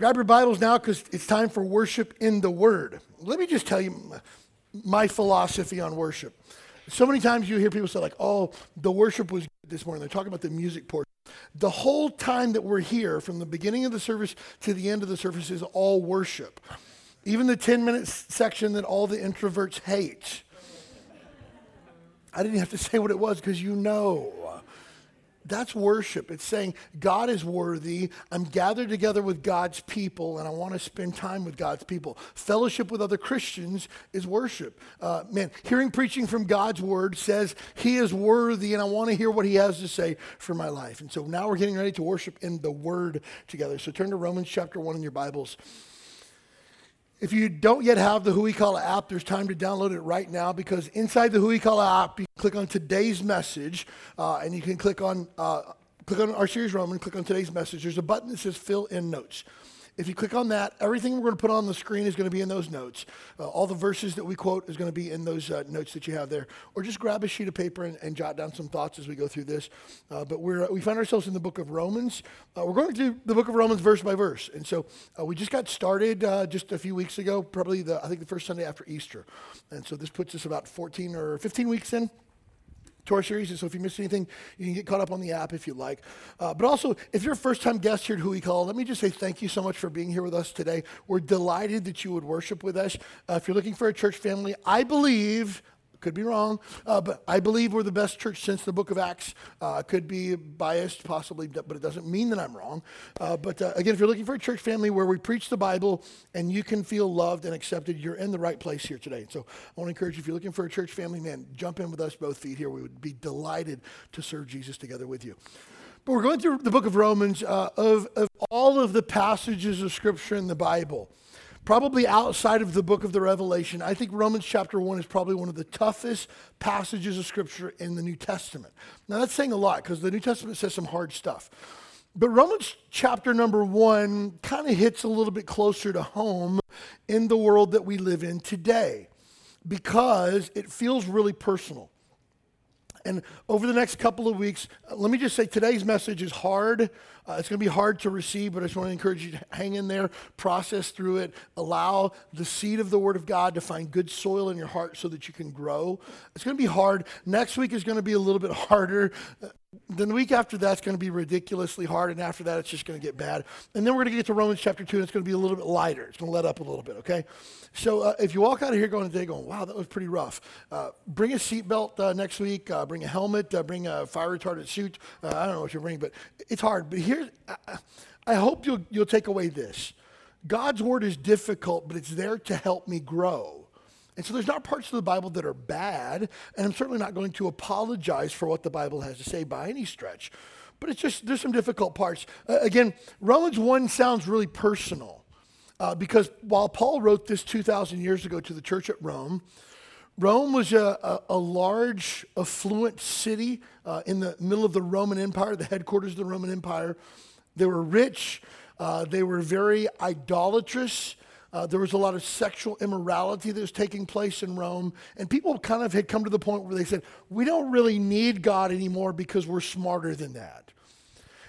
Grab your Bibles now because it's time for worship in the Word. Let me just tell you my philosophy on worship. So many times you hear people say, like, oh, the worship was good this morning. They're talking about the music portion. The whole time that we're here, from the beginning of the service to the end of the service, is all worship. Even the 10 minute section that all the introverts hate. I didn't have to say what it was because you know. That's worship. It's saying, God is worthy. I'm gathered together with God's people, and I want to spend time with God's people. Fellowship with other Christians is worship. Uh, man, hearing preaching from God's word says He is worthy, and I want to hear what He has to say for my life. And so now we're getting ready to worship in the Word together. So turn to Romans chapter 1 in your Bibles. If you don't yet have the Huikala app, there's time to download it right now because inside the Huikala app, you click on today's message uh, and you can click on, uh, click on our series Roman, click on today's message. There's a button that says fill in notes. If you click on that, everything we're going to put on the screen is going to be in those notes. Uh, all the verses that we quote is going to be in those uh, notes that you have there. Or just grab a sheet of paper and, and jot down some thoughts as we go through this. Uh, but we're, we find ourselves in the book of Romans. Uh, we're going to do the book of Romans verse by verse. And so uh, we just got started uh, just a few weeks ago, probably the, I think the first Sunday after Easter. And so this puts us about 14 or 15 weeks in our series. And so if you missed anything, you can get caught up on the app if you like. Uh, but also, if you're a first time guest here at call let me just say thank you so much for being here with us today. We're delighted that you would worship with us. Uh, if you're looking for a church family, I believe could be wrong, uh, but I believe we're the best church since the book of Acts. Uh, could be biased, possibly, but it doesn't mean that I'm wrong. Uh, but uh, again, if you're looking for a church family where we preach the Bible and you can feel loved and accepted, you're in the right place here today. So I want to encourage you, if you're looking for a church family, man, jump in with us both feet here. We would be delighted to serve Jesus together with you. But we're going through the book of Romans uh, of, of all of the passages of Scripture in the Bible probably outside of the book of the Revelation, I think Romans chapter 1 is probably one of the toughest passages of Scripture in the New Testament. Now, that's saying a lot because the New Testament says some hard stuff. But Romans chapter number 1 kind of hits a little bit closer to home in the world that we live in today because it feels really personal. And over the next couple of weeks, uh, let me just say today's message is hard. Uh, it's going to be hard to receive, but I just want to encourage you to hang in there, process through it, allow the seed of the Word of God to find good soil in your heart so that you can grow. It's going to be hard. Next week is going to be a little bit harder. Then the week after that's going to be ridiculously hard, and after that it's just going to get bad. And then we're going to get to Romans chapter 2, and it's going to be a little bit lighter. It's going to let up a little bit, okay? So uh, if you walk out of here going today going, wow, that was pretty rough, uh, bring a seatbelt uh, next week, uh, bring a helmet, uh, bring a fire retardant suit. Uh, I don't know what you bring, but it's hard. But here, I, I hope you'll, you'll take away this. God's word is difficult, but it's there to help me grow. And so there's not parts of the Bible that are bad, and I'm certainly not going to apologize for what the Bible has to say by any stretch. But it's just, there's some difficult parts. Uh, again, Romans 1 sounds really personal uh, because while Paul wrote this 2,000 years ago to the church at Rome, Rome was a, a, a large, affluent city uh, in the middle of the Roman Empire, the headquarters of the Roman Empire. They were rich, uh, they were very idolatrous. Uh, there was a lot of sexual immorality that was taking place in Rome. And people kind of had come to the point where they said, we don't really need God anymore because we're smarter than that.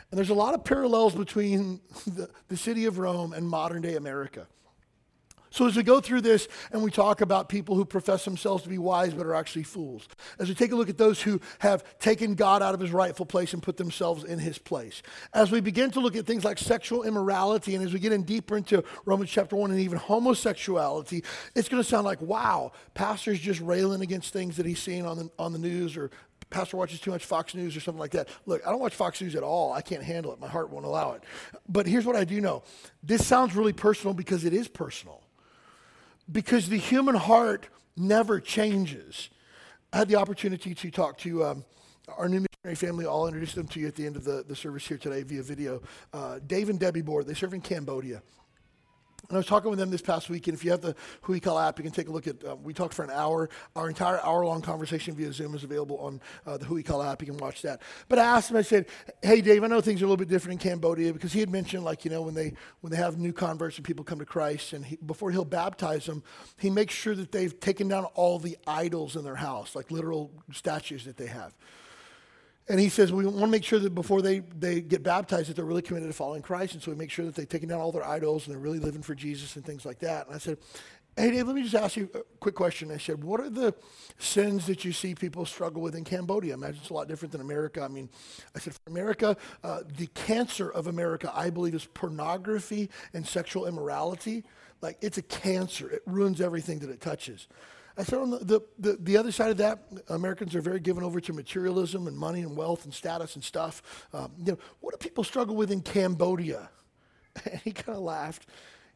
And there's a lot of parallels between the, the city of Rome and modern day America. So, as we go through this and we talk about people who profess themselves to be wise but are actually fools, as we take a look at those who have taken God out of his rightful place and put themselves in his place, as we begin to look at things like sexual immorality, and as we get in deeper into Romans chapter 1 and even homosexuality, it's going to sound like, wow, pastor's just railing against things that he's seeing on the, on the news or pastor watches too much Fox News or something like that. Look, I don't watch Fox News at all. I can't handle it. My heart won't allow it. But here's what I do know this sounds really personal because it is personal because the human heart never changes. I had the opportunity to talk to um, our new missionary family. I'll introduce them to you at the end of the, the service here today via video. Uh, Dave and Debbie Board, they serve in Cambodia. And I was talking with them this past week, and if you have the Huikala app, you can take a look at. Uh, we talked for an hour. Our entire hour-long conversation via Zoom is available on uh, the Huikala app. You can watch that. But I asked him. I said, "Hey, Dave, I know things are a little bit different in Cambodia because he had mentioned, like, you know, when they when they have new converts and people come to Christ, and he, before he'll baptize them, he makes sure that they've taken down all the idols in their house, like literal statues that they have." And he says, we want to make sure that before they, they get baptized, that they're really committed to following Christ. And so we make sure that they've taken down all their idols and they're really living for Jesus and things like that. And I said, hey, Dave, let me just ask you a quick question. I said, what are the sins that you see people struggle with in Cambodia? I imagine it's a lot different than America. I mean, I said, for America, uh, the cancer of America, I believe, is pornography and sexual immorality. Like, it's a cancer. It ruins everything that it touches. I said on the, the, the, the, other side of that, Americans are very given over to materialism and money and wealth and status and stuff. Um, you know, what do people struggle with in Cambodia? And he kind of laughed.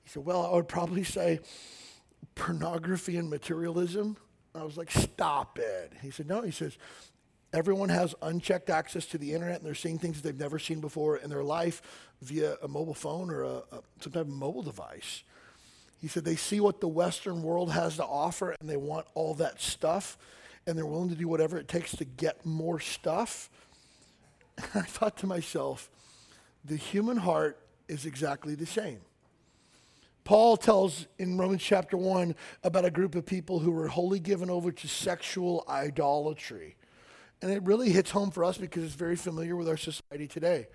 He said, Well, I would probably say pornography and materialism. I was like, Stop it. He said, No. He says, Everyone has unchecked access to the internet and they're seeing things they've never seen before in their life via a mobile phone or a, a, some type of mobile device. He said they see what the Western world has to offer and they want all that stuff and they're willing to do whatever it takes to get more stuff. I thought to myself, the human heart is exactly the same. Paul tells in Romans chapter 1 about a group of people who were wholly given over to sexual idolatry. And it really hits home for us because it's very familiar with our society today.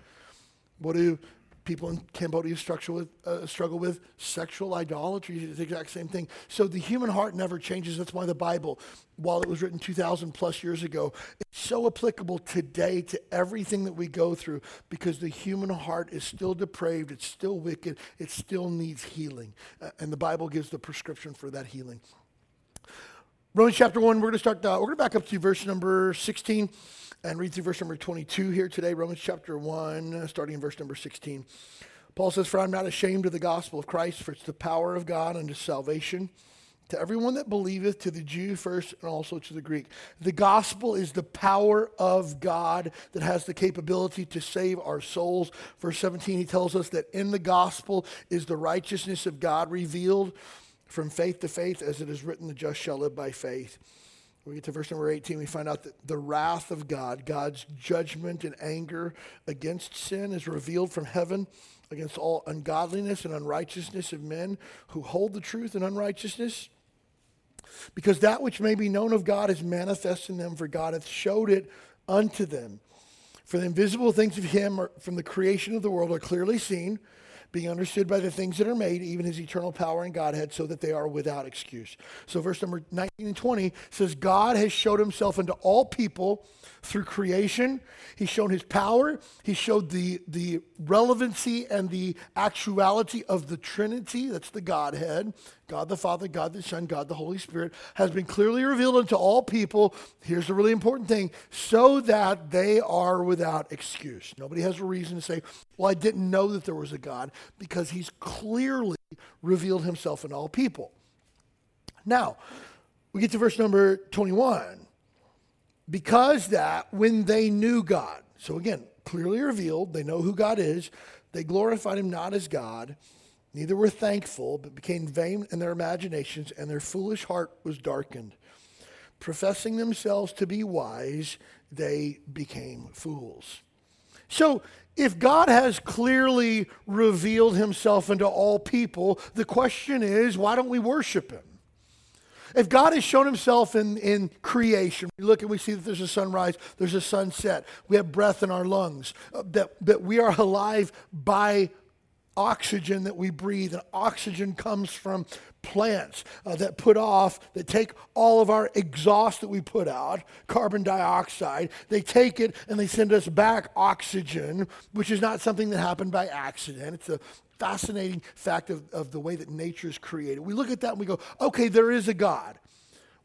What do people in Cambodia struggle with, uh, struggle with sexual idolatry. It's the exact same thing. So the human heart never changes. That's why the Bible, while it was written 2,000 plus years ago, it's so applicable today to everything that we go through because the human heart is still depraved, it's still wicked, it still needs healing. Uh, and the Bible gives the prescription for that healing. Romans chapter 1, we're going to start, uh, we're going to back up to verse number 16 and read through verse number 22 here today, Romans chapter 1, uh, starting in verse number 16. Paul says, For I'm not ashamed of the gospel of Christ, for it's the power of God unto salvation to everyone that believeth, to the Jew first and also to the Greek. The gospel is the power of God that has the capability to save our souls. Verse 17, he tells us that in the gospel is the righteousness of God revealed from faith to faith, as it is written, the just shall live by faith. We get to verse number 18, we find out that the wrath of God, God's judgment and anger against sin, is revealed from heaven against all ungodliness and unrighteousness of men who hold the truth in unrighteousness. Because that which may be known of God is manifest in them, for God hath showed it unto them. For the invisible things of him are, from the creation of the world are clearly seen being understood by the things that are made, even his eternal power and Godhead, so that they are without excuse. So, verse number 19 and 20 says, God has showed himself unto all people through creation. He's shown his power. He showed the, the relevancy and the actuality of the Trinity. That's the Godhead. God the Father, God the Son, God the Holy Spirit has been clearly revealed unto all people. Here's the really important thing so that they are without excuse. Nobody has a reason to say, Well, I didn't know that there was a God, because he's clearly revealed himself in all people. Now, we get to verse number 21 because that when they knew God, so again, clearly revealed, they know who God is, they glorified him not as God, neither were thankful, but became vain in their imaginations, and their foolish heart was darkened. Professing themselves to be wise, they became fools. So, if God has clearly revealed himself unto all people, the question is, why don't we worship him? If God has shown himself in, in creation, we look and we see that there's a sunrise, there's a sunset, we have breath in our lungs, uh, that, that we are alive by oxygen that we breathe, and oxygen comes from plants uh, that put off, that take all of our exhaust that we put out, carbon dioxide, they take it and they send us back oxygen, which is not something that happened by accident. It's a fascinating fact of, of the way that nature is created. We look at that and we go, okay, there is a God.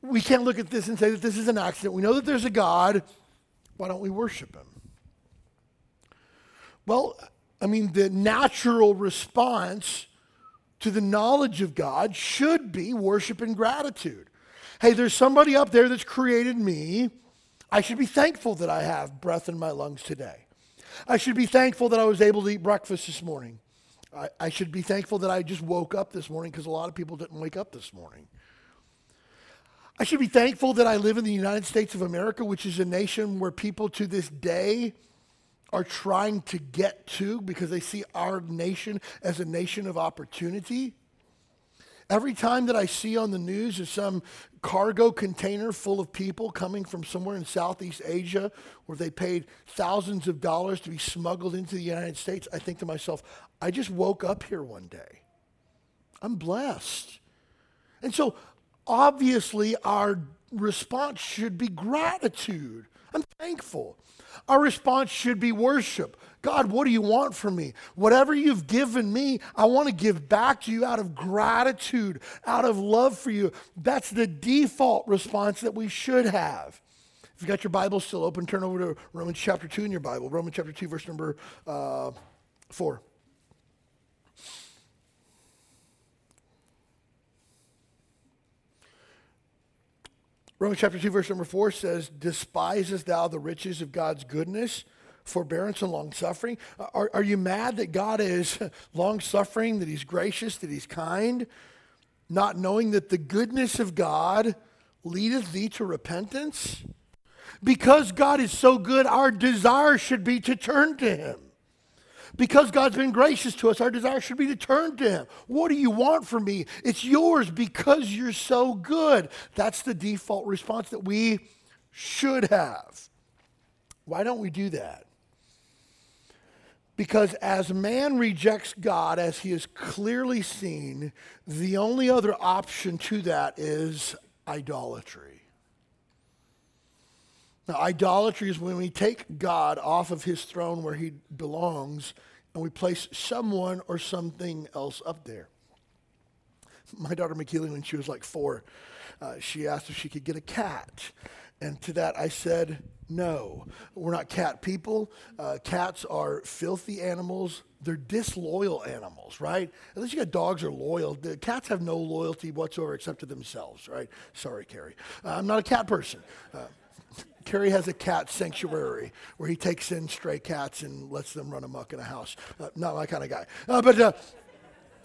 We can't look at this and say that this is an accident. We know that there's a God. Why don't we worship him? Well, I mean, the natural response to the knowledge of God should be worship and gratitude. Hey, there's somebody up there that's created me. I should be thankful that I have breath in my lungs today. I should be thankful that I was able to eat breakfast this morning. I, I should be thankful that I just woke up this morning because a lot of people didn't wake up this morning. I should be thankful that I live in the United States of America, which is a nation where people to this day are trying to get to because they see our nation as a nation of opportunity. Every time that I see on the news is some cargo container full of people coming from somewhere in Southeast Asia where they paid thousands of dollars to be smuggled into the United States, I think to myself, I just woke up here one day. I'm blessed. And so obviously our response should be gratitude. I'm thankful. Our response should be worship. God, what do you want from me? Whatever you've given me, I want to give back to you out of gratitude, out of love for you. That's the default response that we should have. If you've got your Bible still open, turn over to Romans chapter 2 in your Bible. Romans chapter 2, verse number uh, 4. Romans chapter 2, verse number 4 says, Despisest thou the riches of God's goodness, forbearance, and long suffering? Are, are you mad that God is long suffering, that He's gracious, that He's kind, not knowing that the goodness of God leadeth thee to repentance? Because God is so good, our desire should be to turn to Him. Because God's been gracious to us, our desire should be to turn to Him. What do you want from me? It's yours because you're so good. That's the default response that we should have. Why don't we do that? Because as man rejects God, as he is clearly seen, the only other option to that is idolatry. Now, idolatry is when we take God off of his throne where he belongs and we place someone or something else up there. My daughter McKeely, when she was like four, uh, she asked if she could get a cat. And to that I said, no, we're not cat people. Uh, cats are filthy animals. They're disloyal animals, right? At least you got dogs are loyal. The cats have no loyalty whatsoever except to themselves, right? Sorry, Kerry. Uh, I'm not a cat person. Kerry has a cat sanctuary where he takes in stray cats and lets them run amok in a house. Uh, not my kind of guy. Uh, but uh,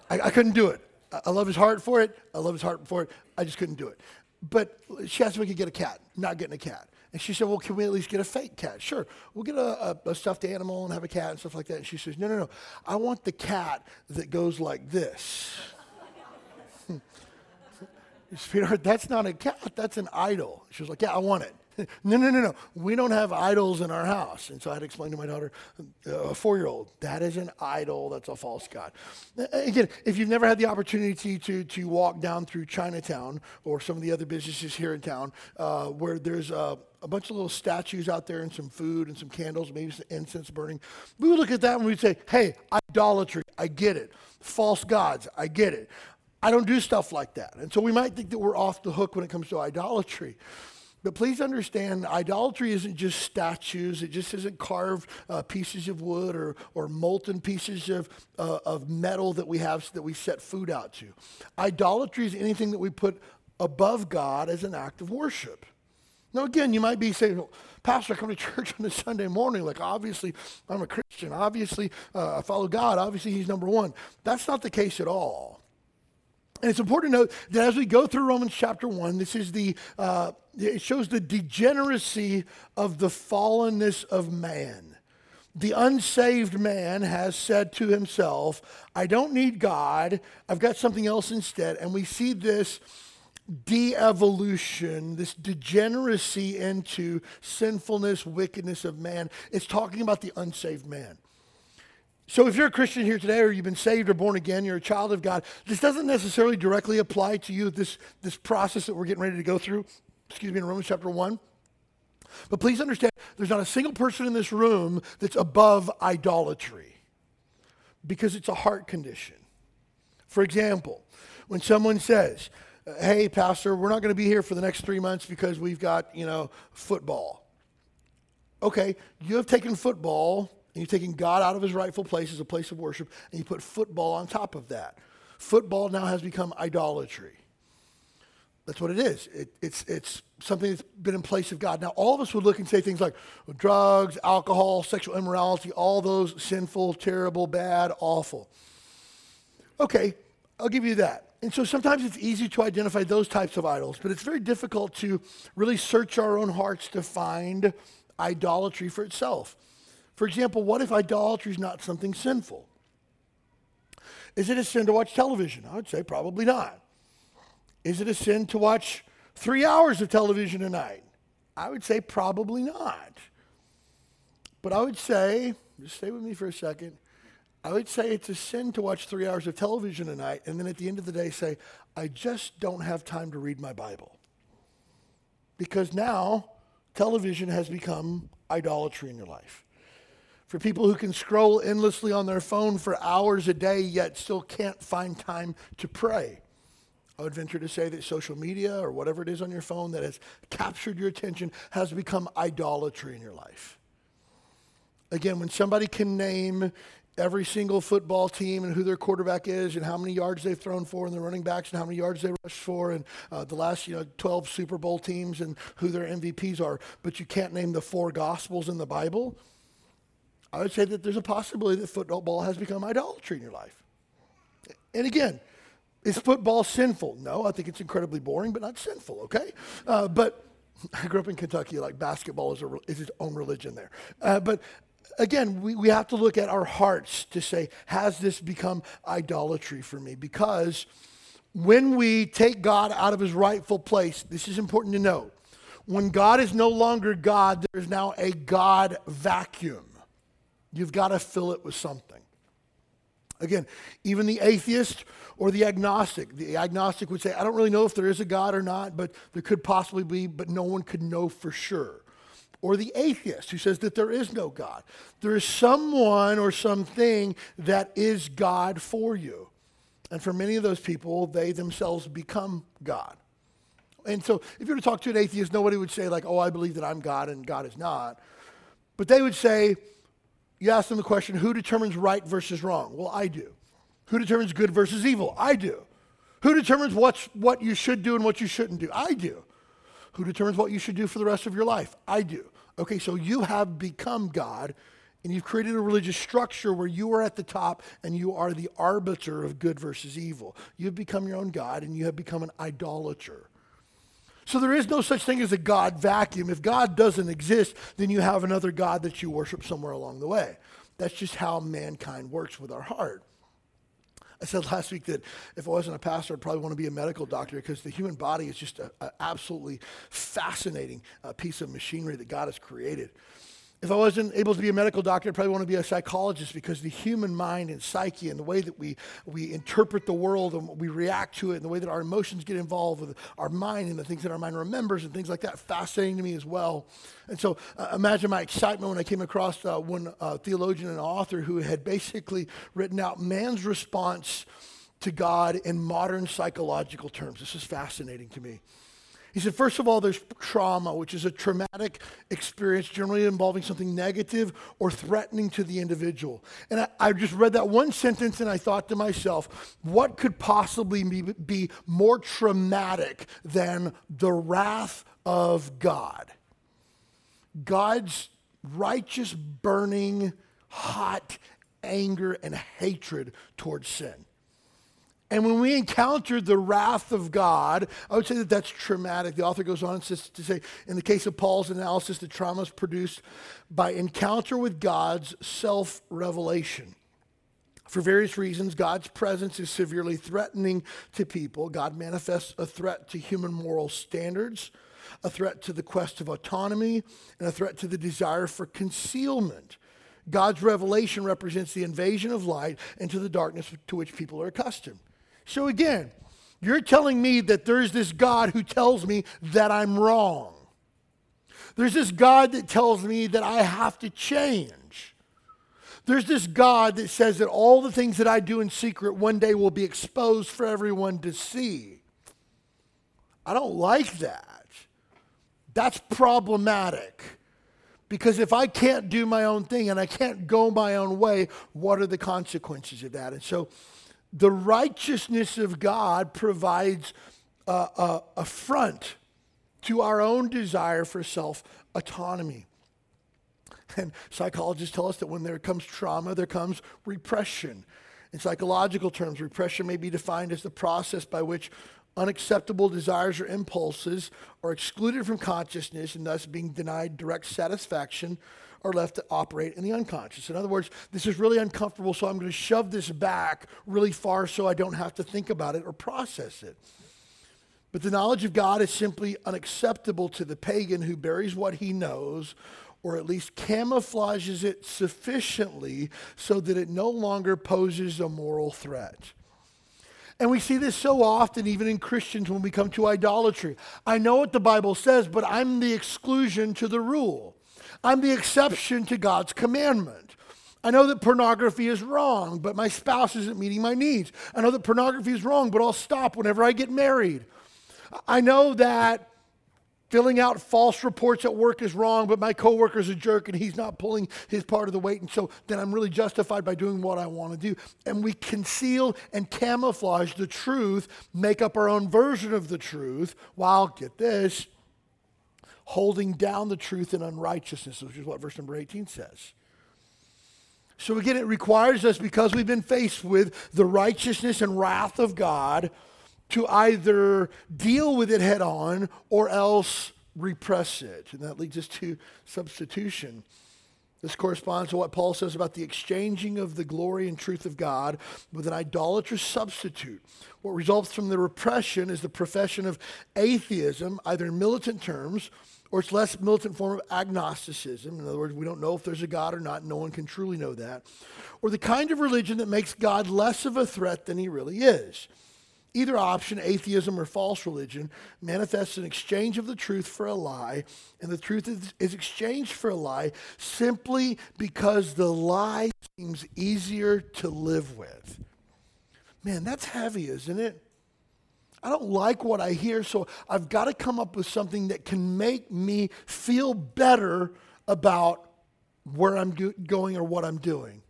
I, I, couldn't do it. I, I, love his heart for it. I love his heart for it. I just couldn't do it. But she asked if we could get a cat. Not getting a cat. And she said, well, can we at least get a fake cat? Sure. We'll get a, a, a stuffed animal and have a cat and stuff like that. And she says, no, no, no. I want the cat that goes like this. Sweetheart, that's not a cat. That's an idol. She was like, yeah, I want it. no, no, no, no. We don't have idols in our house. And so I had to explain to my daughter, uh, a four year old, that is an idol. That's a false God. Again, if you've never had the opportunity to, to walk down through Chinatown or some of the other businesses here in town uh, where there's a, a bunch of little statues out there and some food and some candles, maybe some incense burning, we would look at that and we'd say, hey, idolatry, I get it. False gods, I get it. I don't do stuff like that. And so we might think that we're off the hook when it comes to idolatry. But please understand, idolatry isn't just statues. It just isn't carved uh, pieces of wood or, or molten pieces of, uh, of metal that we have so that we set food out to. Idolatry is anything that we put above God as an act of worship. Now, again, you might be saying, Pastor, I come to church on a Sunday morning. Like, obviously, I'm a Christian. Obviously, uh, I follow God. Obviously, He's number one. That's not the case at all. And it's important to note that as we go through Romans chapter 1, this is the, uh, it shows the degeneracy of the fallenness of man. The unsaved man has said to himself, I don't need God, I've got something else instead. And we see this de evolution, this degeneracy into sinfulness, wickedness of man. It's talking about the unsaved man. So if you're a Christian here today or you've been saved or born again, you're a child of God, this doesn't necessarily directly apply to you, this, this process that we're getting ready to go through, excuse me, in Romans chapter 1. But please understand, there's not a single person in this room that's above idolatry because it's a heart condition. For example, when someone says, hey, pastor, we're not going to be here for the next three months because we've got, you know, football. Okay, you have taken football and you're taking God out of his rightful place as a place of worship, and you put football on top of that. Football now has become idolatry. That's what it is. It, it's, it's something that's been in place of God. Now, all of us would look and say things like drugs, alcohol, sexual immorality, all those sinful, terrible, bad, awful. Okay, I'll give you that. And so sometimes it's easy to identify those types of idols, but it's very difficult to really search our own hearts to find idolatry for itself. For example, what if idolatry is not something sinful? Is it a sin to watch television? I would say probably not. Is it a sin to watch three hours of television a night? I would say probably not. But I would say, just stay with me for a second, I would say it's a sin to watch three hours of television a night and then at the end of the day say, I just don't have time to read my Bible. Because now television has become idolatry in your life. For people who can scroll endlessly on their phone for hours a day yet still can't find time to pray. I would venture to say that social media or whatever it is on your phone that has captured your attention has become idolatry in your life. Again, when somebody can name every single football team and who their quarterback is and how many yards they've thrown for and their running backs and how many yards they rushed for and uh, the last you know 12 Super Bowl teams and who their MVPs are, but you can't name the four gospels in the Bible. I would say that there's a possibility that football has become idolatry in your life. And again, is football sinful? No, I think it's incredibly boring, but not sinful, okay? Uh, but I grew up in Kentucky, like basketball is, a, is its own religion there. Uh, but again, we, we have to look at our hearts to say, has this become idolatry for me? Because when we take God out of his rightful place, this is important to note. When God is no longer God, there is now a God vacuum. You've got to fill it with something. Again, even the atheist or the agnostic, the agnostic would say, I don't really know if there is a God or not, but there could possibly be, but no one could know for sure or the atheist who says that there is no God. There is someone or something that is God for you. And for many of those people, they themselves become God. And so if you were to talk to an atheist, nobody would say, like, oh, I believe that I'm God and God is not. But they would say, you ask them the question, who determines right versus wrong? Well, I do. Who determines good versus evil? I do. Who determines what's, what you should do and what you shouldn't do? I do. Who determines what you should do for the rest of your life? I do. Okay, so you have become God and you've created a religious structure where you are at the top and you are the arbiter of good versus evil. You've become your own God and you have become an idolater. So there is no such thing as a God vacuum. If God doesn't exist, then you have another God that you worship somewhere along the way. That's just how mankind works with our heart. I said last week that if I wasn't a pastor, I'd probably want to be a medical doctor because the human body is just an absolutely fascinating uh, piece of machinery that God has created. If I wasn't able to be a medical doctor, I'd probably want to be a psychologist because the human mind and psyche and the way that we, we interpret the world and we react to it and the way that our emotions get involved with our mind and the things that our mind remembers and things like that, fascinating to me as well. And so uh, imagine my excitement when I came across uh, one uh, theologian and author who had basically written out man's response to God in modern psychological terms. This is fascinating to me. He said, first of all, there's trauma, which is a traumatic experience generally involving something negative or threatening to the individual. And I, I just read that one sentence and I thought to myself, what could possibly be, be more traumatic than the wrath of God? God's righteous, burning, hot anger and hatred towards sin. And when we encounter the wrath of God, I would say that that's traumatic. The author goes on to say, in the case of Paul's analysis, the trauma is produced by encounter with God's self revelation. For various reasons, God's presence is severely threatening to people. God manifests a threat to human moral standards, a threat to the quest of autonomy, and a threat to the desire for concealment. God's revelation represents the invasion of light into the darkness to which people are accustomed. So again, you're telling me that there's this God who tells me that I'm wrong. There's this God that tells me that I have to change. There's this God that says that all the things that I do in secret one day will be exposed for everyone to see. I don't like that. That's problematic. Because if I can't do my own thing and I can't go my own way, what are the consequences of that? And so the righteousness of God provides a, a, a front to our own desire for self autonomy. And psychologists tell us that when there comes trauma, there comes repression. In psychological terms, repression may be defined as the process by which unacceptable desires or impulses are excluded from consciousness and thus being denied direct satisfaction are left to operate in the unconscious. In other words, this is really uncomfortable, so I'm going to shove this back really far so I don't have to think about it or process it. But the knowledge of God is simply unacceptable to the pagan who buries what he knows or at least camouflages it sufficiently so that it no longer poses a moral threat. And we see this so often, even in Christians, when we come to idolatry. I know what the Bible says, but I'm the exclusion to the rule. I'm the exception to God's commandment. I know that pornography is wrong, but my spouse isn't meeting my needs. I know that pornography is wrong, but I'll stop whenever I get married. I know that filling out false reports at work is wrong, but my coworker's a jerk and he's not pulling his part of the weight. And so then I'm really justified by doing what I want to do. And we conceal and camouflage the truth, make up our own version of the truth, while, get this, holding down the truth in unrighteousness, which is what verse number 18 says. So again, it requires us, because we've been faced with the righteousness and wrath of God, to either deal with it head on or else repress it. And that leads us to substitution. This corresponds to what Paul says about the exchanging of the glory and truth of God with an idolatrous substitute. What results from the repression is the profession of atheism, either in militant terms or its less militant form of agnosticism. In other words, we don't know if there's a God or not. No one can truly know that. Or the kind of religion that makes God less of a threat than he really is. Either option, atheism or false religion, manifests an exchange of the truth for a lie, and the truth is, is, exchanged for a lie simply because the lie seems easier to live with. Man, that's heavy, isn't it? I don't like what I hear, so I've got to come up with something that can make me feel better about where I'm do- going or what I'm doing.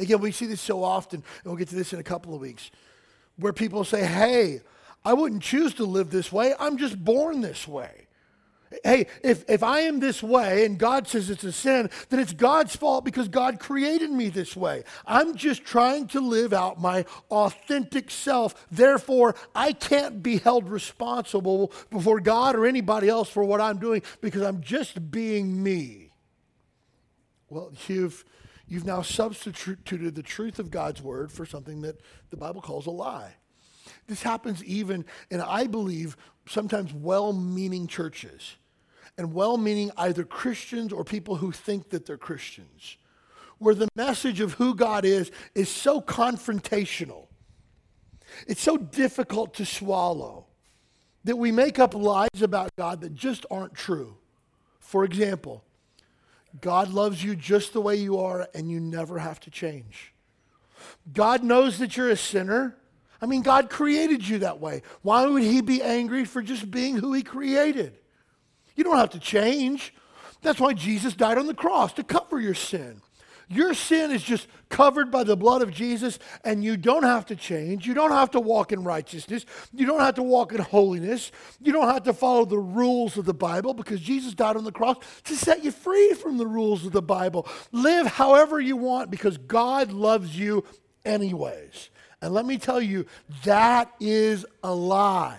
Again, we see this so often, and we'll get to this in a couple of weeks where people say, hey, I wouldn't choose to live this way. I'm just born this way. Hey, if, if I am this way and God says it's a sin, then it's God's fault because God created me this way. I'm just trying to live out my authentic self. Therefore, I can't be held responsible before God or anybody else for what I'm doing because I'm just being me. Well, you've you've now substituted the truth of God's word for something that the Bible calls a lie. This happens even and I believe, sometimes well meaning churches, and well meaning either Christians or people who think that they're Christians, where the message of who God is is so confrontational. It's so difficult to swallow that we make up lies about God that just aren't true. For example, God loves you just the way you are, and you never have to change. God knows that you're a sinner. I mean, God created you that way. Why would He be angry for just being who He created? You don't have to change. That's why Jesus died on the cross to cover your sin. Your sin is just covered by the blood of Jesus, and you don't have to change. You don't have to walk in righteousness. You don't have to walk in holiness. You don't have to follow the rules of the Bible because Jesus died on the cross to set you free from the rules of the Bible. Live however you want because God loves you anyways. And let me tell you, that is a lie.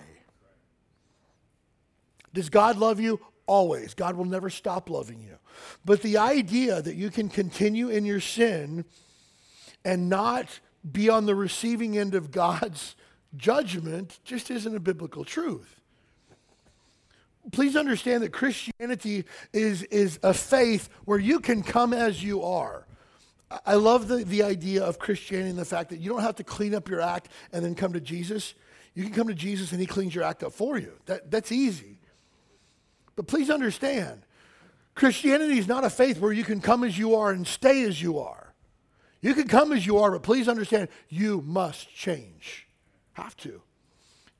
Does God love you? Always. God will never stop loving you. But the idea that you can continue in your sin and not be on the receiving end of God's judgment just isn't a biblical truth. Please understand that Christianity is, is a faith where you can come as you are. I love the, the idea of Christianity and the fact that you don't have to clean up your act and then come to Jesus. You can come to Jesus and he cleans your act up for you. That, that's easy. But please understand, Christianity is not a faith where you can come as you are and stay as you are. You can come as you are, but please understand, you must change. Have to.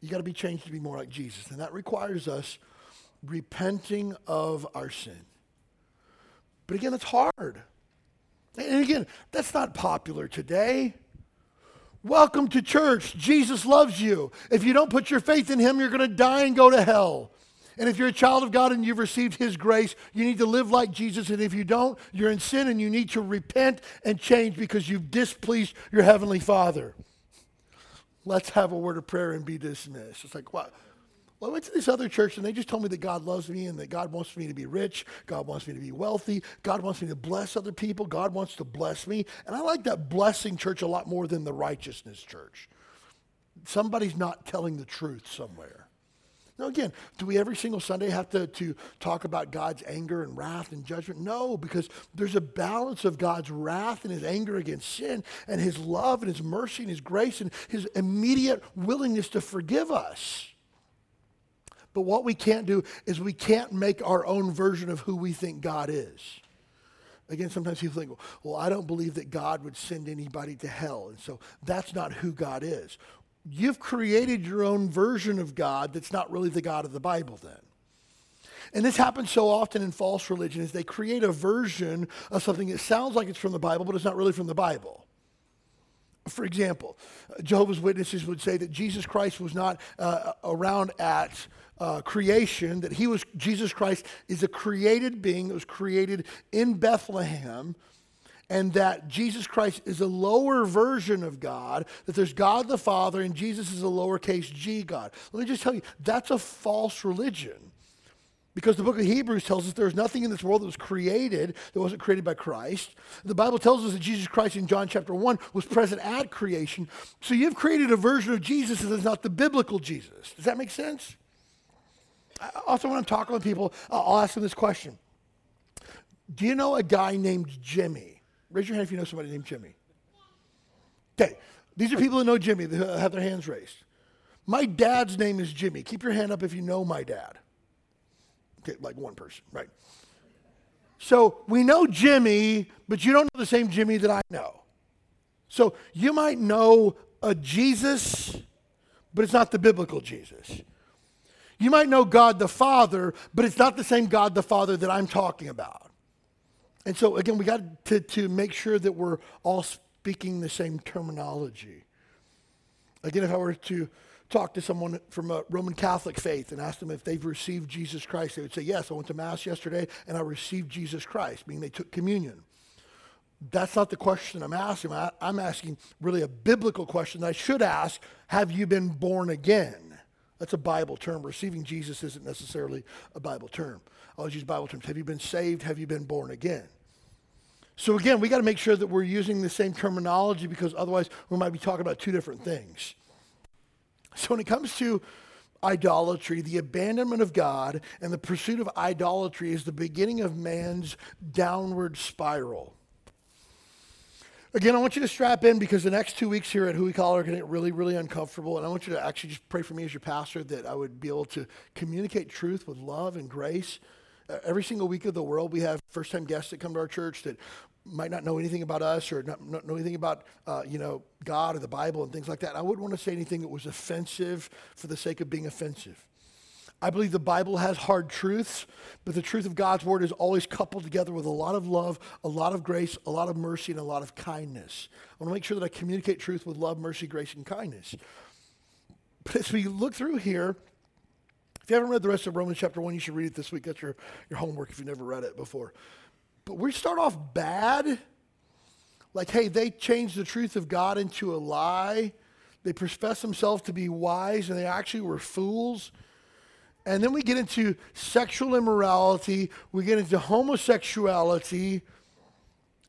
You got to be changed to be more like Jesus. And that requires us repenting of our sin. But again, it's hard. And again, that's not popular today. Welcome to church. Jesus loves you. If you don't put your faith in him, you're going to die and go to hell. And if you're a child of God and you've received His grace, you need to live like Jesus. And if you don't, you're in sin and you need to repent and change because you've displeased your Heavenly Father. Let's have a word of prayer and be dismissed. It's like, what? Well, I went to this other church and they just told me that God loves me and that God wants me to be rich. God wants me to be wealthy. God wants me to bless other people. God wants to bless me. And I like that blessing church a lot more than the righteousness church. Somebody's not telling the truth somewhere. Now, again, do we every single Sunday have to, to talk about God's anger and wrath and judgment? No, because there's a balance of God's wrath and his anger against sin and his love and his mercy and his grace and his immediate willingness to forgive us. But what we can't do is we can't make our own version of who we think God is. Again, sometimes people think, well, I don't believe that God would send anybody to hell. And so that's not who God is you've created your own version of God that's not really the God of the Bible then. And this happens so often in false religion is they create a version of something that sounds like it's from the Bible, but it's not really from the Bible. For example, Jehovah's Witnesses would say that Jesus Christ was not uh, around at uh, creation, that he was, Jesus Christ is a created being that was created in Bethlehem and that Jesus Christ is a lower version of God, that there's God the Father and Jesus is a lowercase g God. Let me just tell you, that's a false religion. Because the book of Hebrews tells us there's nothing in this world that was created that wasn't created by Christ. The Bible tells us that Jesus Christ in John chapter 1 was present at creation. So you've created a version of Jesus that is not the biblical Jesus. Does that make sense? Also, when I'm talking with people, uh, I'll ask them this question Do you know a guy named Jimmy? Raise your hand if you know somebody named Jimmy. Okay, these are people who know Jimmy that have their hands raised. My dad's name is Jimmy. Keep your hand up if you know my dad. Okay, like one person, right? So we know Jimmy, but you don't know the same Jimmy that I know. So you might know a Jesus, but it's not the biblical Jesus. You might know God the Father, but it's not the same God the Father that I'm talking about. And so, again, we got to, to make sure that we're all speaking the same terminology. Again, if I were to talk to someone from a Roman Catholic faith and ask them if they've received Jesus Christ, they would say, Yes, I went to Mass yesterday and I received Jesus Christ, meaning they took communion. That's not the question I'm asking. I'm asking really a biblical question I should ask Have you been born again? That's a Bible term. Receiving Jesus isn't necessarily a Bible term. I always use Bible terms. Have you been saved? Have you been born again? So again, we got to make sure that we're using the same terminology because otherwise we might be talking about two different things. So when it comes to idolatry, the abandonment of God and the pursuit of idolatry is the beginning of man's downward spiral. Again, I want you to strap in because the next two weeks here at Huikala are going to get really, really uncomfortable. And I want you to actually just pray for me as your pastor that I would be able to communicate truth with love and grace. Uh, every single week of the world, we have first time guests that come to our church that might not know anything about us or not, not know anything about, uh, you know, God or the Bible and things like that. I wouldn't want to say anything that was offensive for the sake of being offensive. I believe the Bible has hard truths, but the truth of God's word is always coupled together with a lot of love, a lot of grace, a lot of mercy, and a lot of kindness. I want to make sure that I communicate truth with love, mercy, grace, and kindness. But as we look through here, if you haven't read the rest of Romans chapter 1, you should read it this week. That's your, your homework if you've never read it before. But we start off bad. Like, hey, they changed the truth of God into a lie. They profess themselves to be wise, and they actually were fools. And then we get into sexual immorality, we get into homosexuality,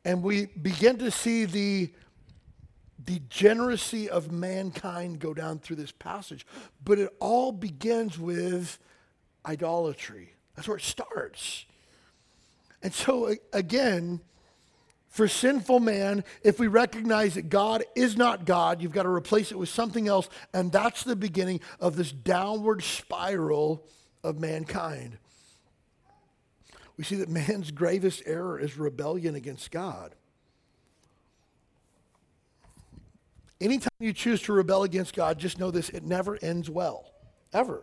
and we begin to see the degeneracy of mankind go down through this passage. But it all begins with idolatry. That's where it starts. And so, again, for sinful man, if we recognize that God is not God, you've got to replace it with something else. And that's the beginning of this downward spiral of mankind. We see that man's gravest error is rebellion against God. Anytime you choose to rebel against God, just know this it never ends well, ever.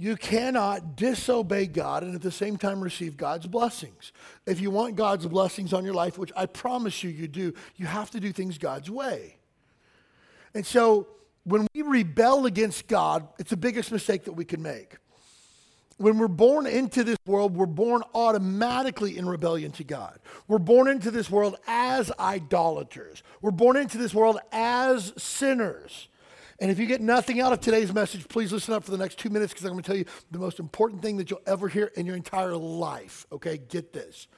You cannot disobey God and at the same time receive God's blessings. If you want God's blessings on your life, which I promise you you do, you have to do things God's way. And so when we rebel against God, it's the biggest mistake that we can make. when we're born into this world, we're born automatically in rebellion to God. We're born into this world as idolaters. We're born into this world as sinners. And if you get nothing out of today's message, please listen up for the next two minutes because I'm going to tell you the most important thing that you'll ever hear in your entire life. Okay, get this.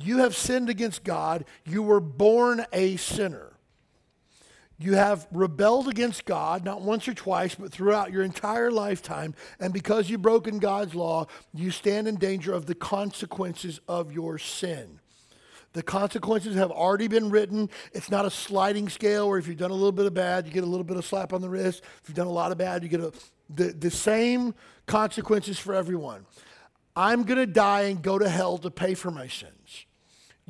You have sinned against God. You were born a sinner. You have rebelled against God, not once or twice, but throughout your entire lifetime. And because you've broken God's law, you stand in danger of the consequences of your sin. The consequences have already been written. It's not a sliding scale where if you've done a little bit of bad, you get a little bit of slap on the wrist. If you've done a lot of bad, you get a, the, the same consequences for everyone. I'm going to die and go to hell to pay for my sins.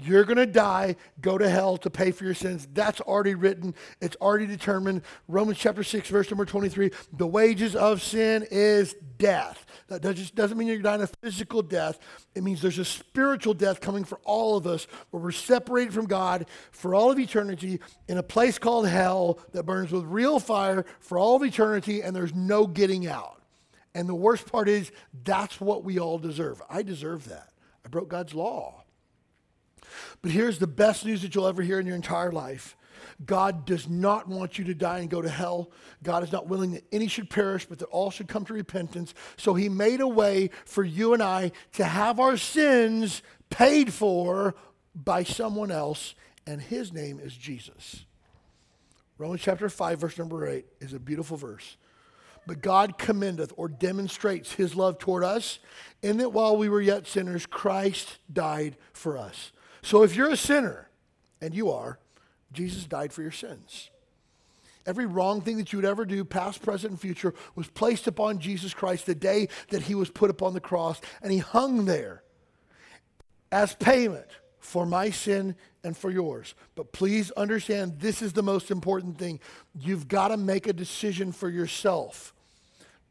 You're going to die, go to hell to pay for your sins. That's already written. It's already determined. Romans chapter 6, verse number 23 the wages of sin is death. That just doesn't mean you're dying a physical death. It means there's a spiritual death coming for all of us where we're separated from God for all of eternity in a place called hell that burns with real fire for all of eternity and there's no getting out. And the worst part is that's what we all deserve. I deserve that. I broke God's law. But here's the best news that you'll ever hear in your entire life. God does not want you to die and go to hell. God is not willing that any should perish, but that all should come to repentance. So he made a way for you and I to have our sins paid for by someone else, and his name is Jesus. Romans chapter 5, verse number 8 is a beautiful verse. But God commendeth or demonstrates his love toward us in that while we were yet sinners, Christ died for us. So if you're a sinner, and you are, Jesus died for your sins. Every wrong thing that you would ever do, past, present, and future, was placed upon Jesus Christ the day that he was put upon the cross, and he hung there as payment for my sin and for yours. But please understand this is the most important thing. You've got to make a decision for yourself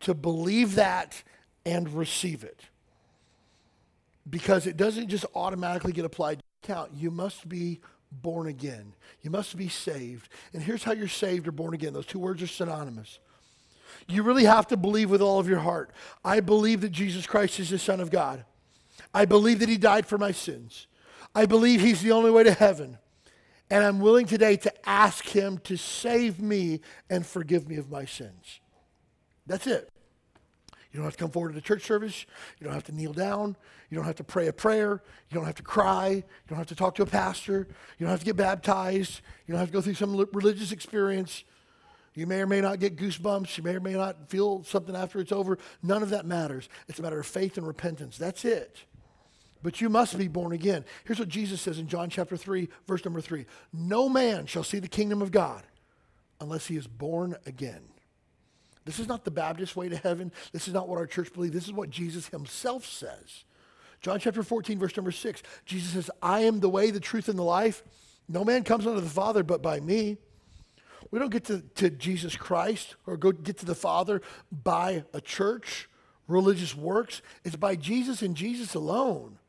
to believe that and receive it. Because it doesn't just automatically get applied count. You must be born again. You must be saved. And here's how you're saved or born again. Those two words are synonymous. You really have to believe with all of your heart. I believe that Jesus Christ is the Son of God. I believe that He died for my sins. I believe He's the only way to heaven. And I'm willing today to ask Him to save me and forgive me of my sins. That's it. You don't have to come forward to the church service. You don't have to kneel down. You don't have to pray a prayer. You don't have to cry. You don't have to talk to a pastor. You don't have to get baptized. You don't have to go through some religious experience. You may or may not get goosebumps. You may or may not feel something after it's over. None of that matters. It's a matter of faith and repentance. That's it. But you must be born again. Here's what Jesus says in John chapter 3, verse number 3 No man shall see the kingdom of God unless he is born again. This is not the Baptist way to heaven. This is not what our church believes. This is what Jesus himself says. John chapter 14, verse number 6, Jesus says, I am the way, the truth, and the life. No man comes unto the Father but by me. We don't get to, to Jesus Christ or go get to the Father by a church, religious works. It's by Jesus and Jesus alone.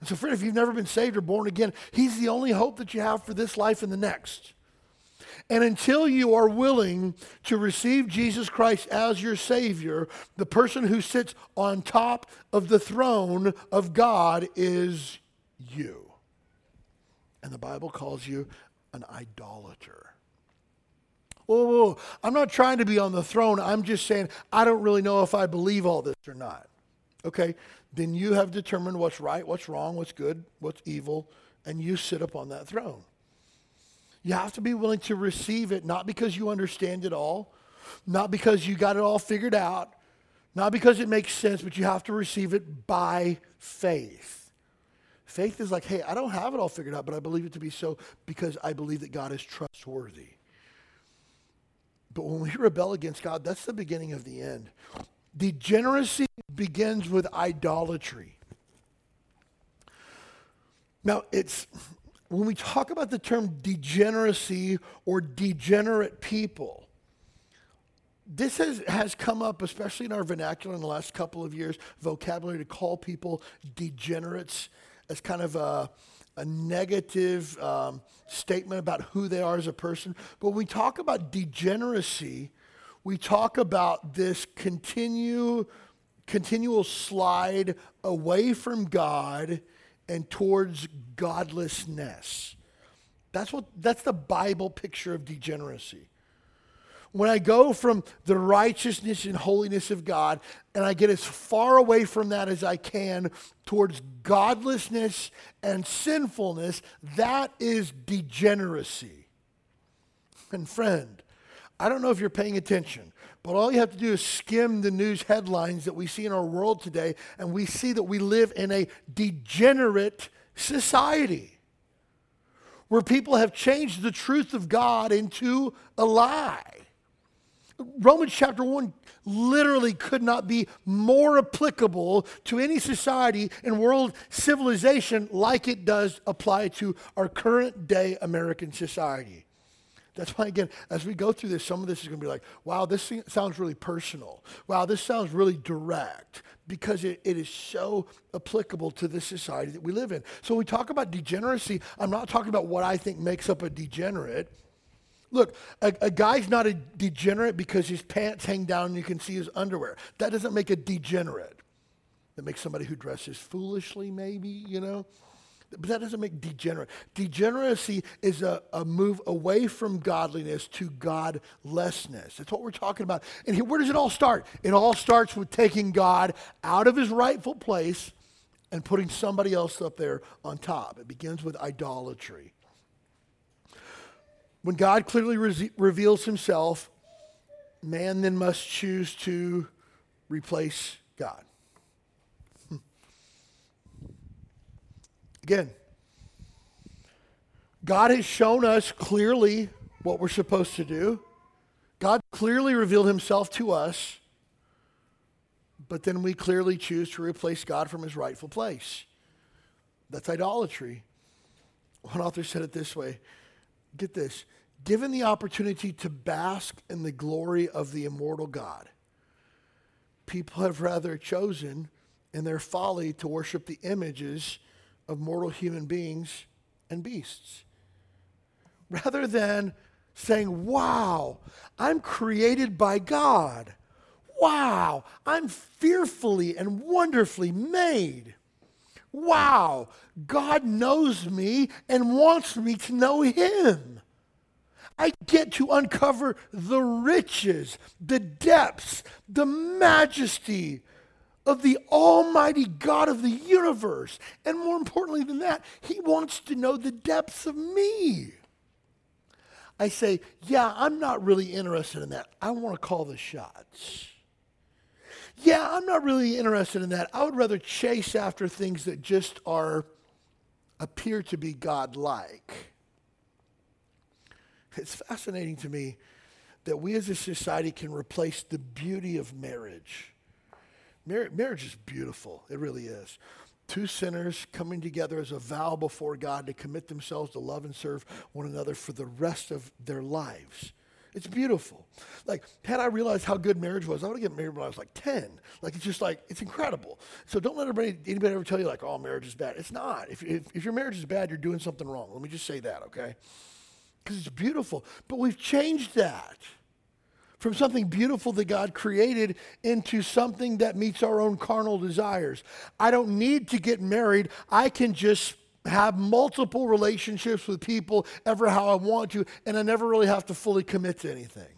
And so, friend, if you've never been saved or born again, He's the only hope that you have for this life and the next. And until you are willing to receive Jesus Christ as your Savior, the person who sits on top of the throne of God is you. And the Bible calls you an idolater. Whoa, whoa, whoa, I'm not trying to be on the throne. I'm just saying I don't really know if I believe all this or not. Okay, then you have determined what's right, what's wrong, what's good, what's evil, and you sit upon that throne. You have to be willing to receive it, not because you understand it all, not because you got it all figured out, not because it makes sense, but you have to receive it by faith. Faith is like, hey, I don't have it all figured out, but I believe it to be so because I believe that God is trustworthy. But when we rebel against God, that's the beginning of the end. Degeneracy begins with idolatry. Now, it's when we talk about the term degeneracy or degenerate people, this has, has come up, especially in our vernacular in the last couple of years, vocabulary to call people degenerates as kind of a, a negative um, statement about who they are as a person. But when we talk about degeneracy, we talk about this continue continual slide away from God and towards godlessness. That's what that's the Bible picture of degeneracy. When I go from the righteousness and holiness of God and I get as far away from that as I can towards godlessness and sinfulness, that is degeneracy. And friend, I don't know if you're paying attention, but all you have to do is skim the news headlines that we see in our world today, and we see that we live in a degenerate society where people have changed the truth of God into a lie. Romans chapter 1 literally could not be more applicable to any society and world civilization like it does apply to our current day American society. That's why, again, as we go through this, some of this is going to be like, wow, this sounds really personal. Wow, this sounds really direct because it, it is so applicable to the society that we live in. So we talk about degeneracy, I'm not talking about what I think makes up a degenerate. Look, a, a, guy's not a degenerate because his pants hang down and you can see his underwear. That doesn't make a degenerate. That makes somebody who dresses foolishly, maybe, you know? But that doesn't make degenerate. Degeneracy is a, a move away from godliness to godlessness. That's what we're talking about. And where does it all start? It all starts with taking God out of his rightful place and putting somebody else up there on top. It begins with idolatry. When God clearly re- reveals himself, man then must choose to replace God. Again, God has shown us clearly what we're supposed to do. God clearly revealed himself to us, but then we clearly choose to replace God from his rightful place. That's idolatry. One author said it this way get this, given the opportunity to bask in the glory of the immortal God, people have rather chosen in their folly to worship the images of mortal human beings and beasts. Rather than saying, Wow, I'm created by God. Wow, I'm fearfully and wonderfully made. Wow, God knows me and wants me to know Him. I get to uncover the riches, the depths, the majesty of the Almighty God of the universe. And more importantly than that, He wants to know the depths of me. I say, yeah, I'm not really interested in that. I want to call the shots yeah, I'm not really interested in that. I would rather chase after things that just are, appear to be God-like. It's fascinating to me that we as a society can replace the beauty of marriage. Mar- marriage is beautiful. It really is. Two sinners coming together as a vow before God to commit themselves to love and serve one another for the rest of their lives. It's beautiful. Like, had I realized how good marriage was, I would have gotten married when I was like 10. Like, it's just like, it's incredible. So don't let anybody, anybody ever tell you, like, oh, marriage is bad. It's not. If, if, if your marriage is bad, you're doing something wrong. Let me just say that, okay? Because it's beautiful. But we've changed that from something beautiful that God created into something that meets our own carnal desires. I don't need to get married. I can just have multiple relationships with people ever how I want to, and I never really have to fully commit to anything.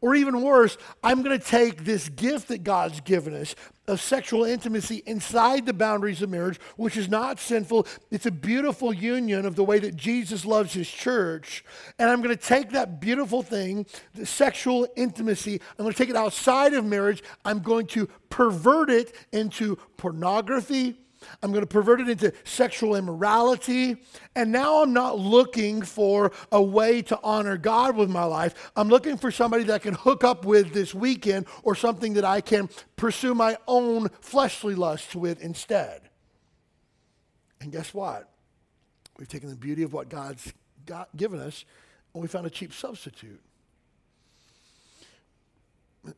Or even worse, I'm going to take this gift that God's given us of sexual intimacy inside the boundaries of marriage, which is not sinful. It's a beautiful union of the way that Jesus loves his church. And I'm going to take that beautiful thing, the sexual intimacy, I'm going to take it outside of marriage. I'm going to pervert it into pornography I'm going to pervert it into sexual immorality. And now I'm not looking for a way to honor God with my life. I'm looking for somebody that I can hook up with this weekend or something that I can pursue my own fleshly lusts with instead. And guess what? We've taken the beauty of what God's got, given us and we found a cheap substitute.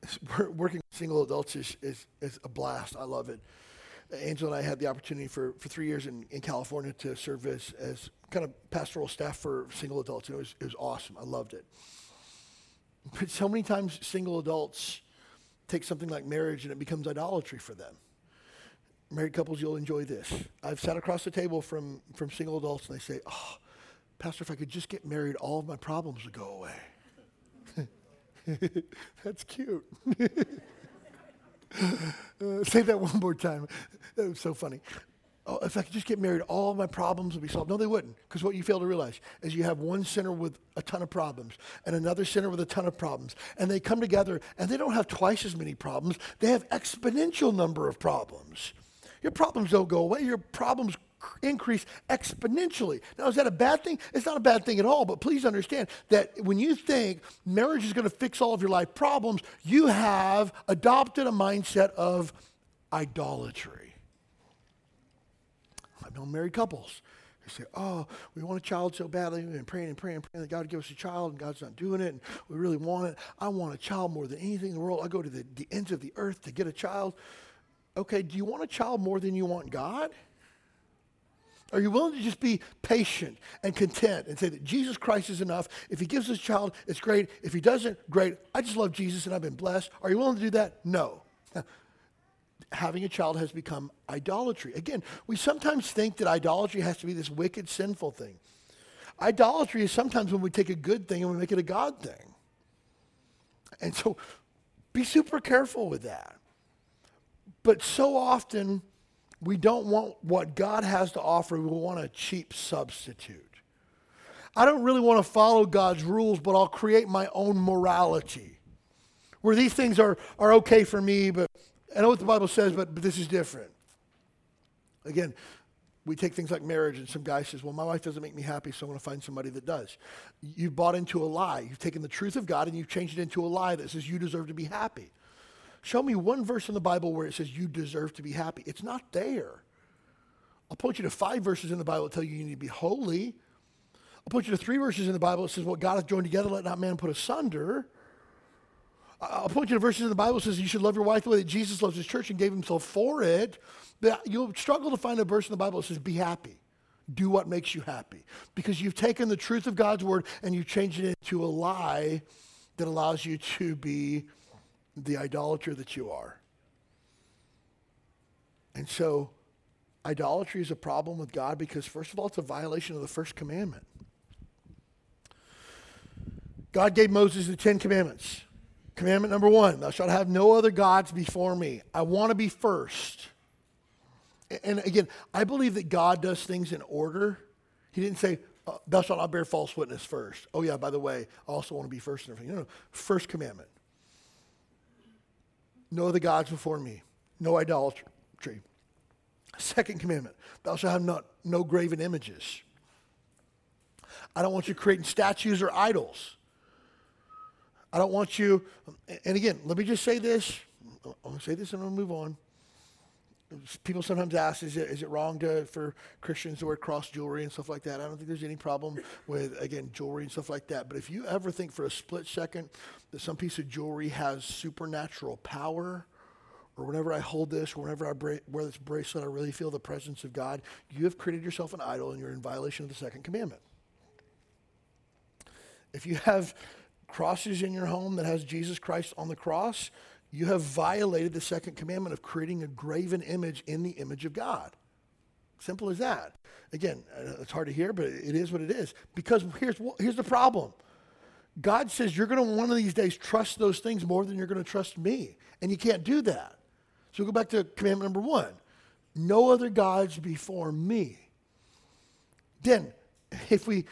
Working with single adults is, is, is a blast. I love it. Angela and I had the opportunity for, for three years in, in California to serve as, as kind of pastoral staff for single adults. It was, it was awesome. I loved it. But so many times, single adults take something like marriage and it becomes idolatry for them. Married couples, you'll enjoy this. I've sat across the table from, from single adults and they say, Oh, Pastor, if I could just get married, all of my problems would go away. That's cute. say that one more time. That was so funny. Oh, if I could just get married, all my problems would be solved. No, they wouldn't, because what you fail to realize is you have one sinner with a ton of problems and another sinner with a ton of problems, and they come together and they don't have twice as many problems. They have exponential number of problems. Your problems don't go away. Your problems increase exponentially. Now, is that a bad thing? It's not a bad thing at all, but please understand that when you think marriage is going to fix all of your life problems, you have adopted a mindset of idolatry. I've known married couples. They say, Oh, we want a child so badly. We've been praying and praying and praying that God would give us a child, and God's not doing it, and we really want it. I want a child more than anything in the world. I go to the, the ends of the earth to get a child. Okay, do you want a child more than you want God? Are you willing to just be patient and content and say that Jesus Christ is enough? If he gives a child, it's great. If he doesn't, great. I just love Jesus and I've been blessed. Are you willing to do that? No. Having a child has become idolatry. Again, we sometimes think that idolatry has to be this wicked, sinful thing. Idolatry is sometimes when we take a good thing and we make it a God thing. And so be super careful with that. But so often, we don't want what God has to offer. We want a cheap substitute. I don't really want to follow God's rules, but I'll create my own morality. Where these things are, are okay for me, but I know what the Bible says, but, but this is different. Again, we take things like marriage, and some guy says, Well, my wife doesn't make me happy, so I'm going to find somebody that does. You've bought into a lie. You've taken the truth of God and you've changed it into a lie that says you deserve to be happy. Show me one verse in the Bible where it says you deserve to be happy. It's not there. I'll point you to five verses in the Bible that tell you you need to be holy. I'll point you to three verses in the Bible that says what God has joined together, let not man put asunder. I'll point you to verses in the Bible that says you should love your wife the way that Jesus loves his church and gave himself for it. But you'll struggle to find a verse in the Bible that says be happy. Do what makes you happy. Because you've taken the truth of God's word and you've changed it into a lie that allows you to be the idolater that you are. And so, idolatry is a problem with God because, first of all, it's a violation of the first commandment. God gave Moses the Ten Commandments. Commandment number one Thou shalt have no other gods before me. I want to be first. And again, I believe that God does things in order. He didn't say, uh, Thou shalt not bear false witness first. Oh, yeah, by the way, I also want to be first in everything. No, no, first commandment. No other gods before me. No idolatry. Second commandment, thou shalt have not, no graven images. I don't want you creating statues or idols. I don't want you, and again, let me just say this. I'm going to say this and I'm going to move on. People sometimes ask, is it, is it wrong to, for Christians to wear cross jewelry and stuff like that? I don't think there's any problem with, again, jewelry and stuff like that. But if you ever think for a split second that some piece of jewelry has supernatural power, or whenever I hold this, or whenever I bra- wear this bracelet, I really feel the presence of God, you have created yourself an idol and you're in violation of the second commandment. If you have crosses in your home that has Jesus Christ on the cross, you have violated the second commandment of creating a graven image in the image of God. Simple as that. Again, uh, it's hard to hear, but it is what it is. Because here's, here's the problem God says you're going to one of these days trust those things more than you're going to trust me. And you can't do that. So go back to commandment number one no other gods before me. Then, if we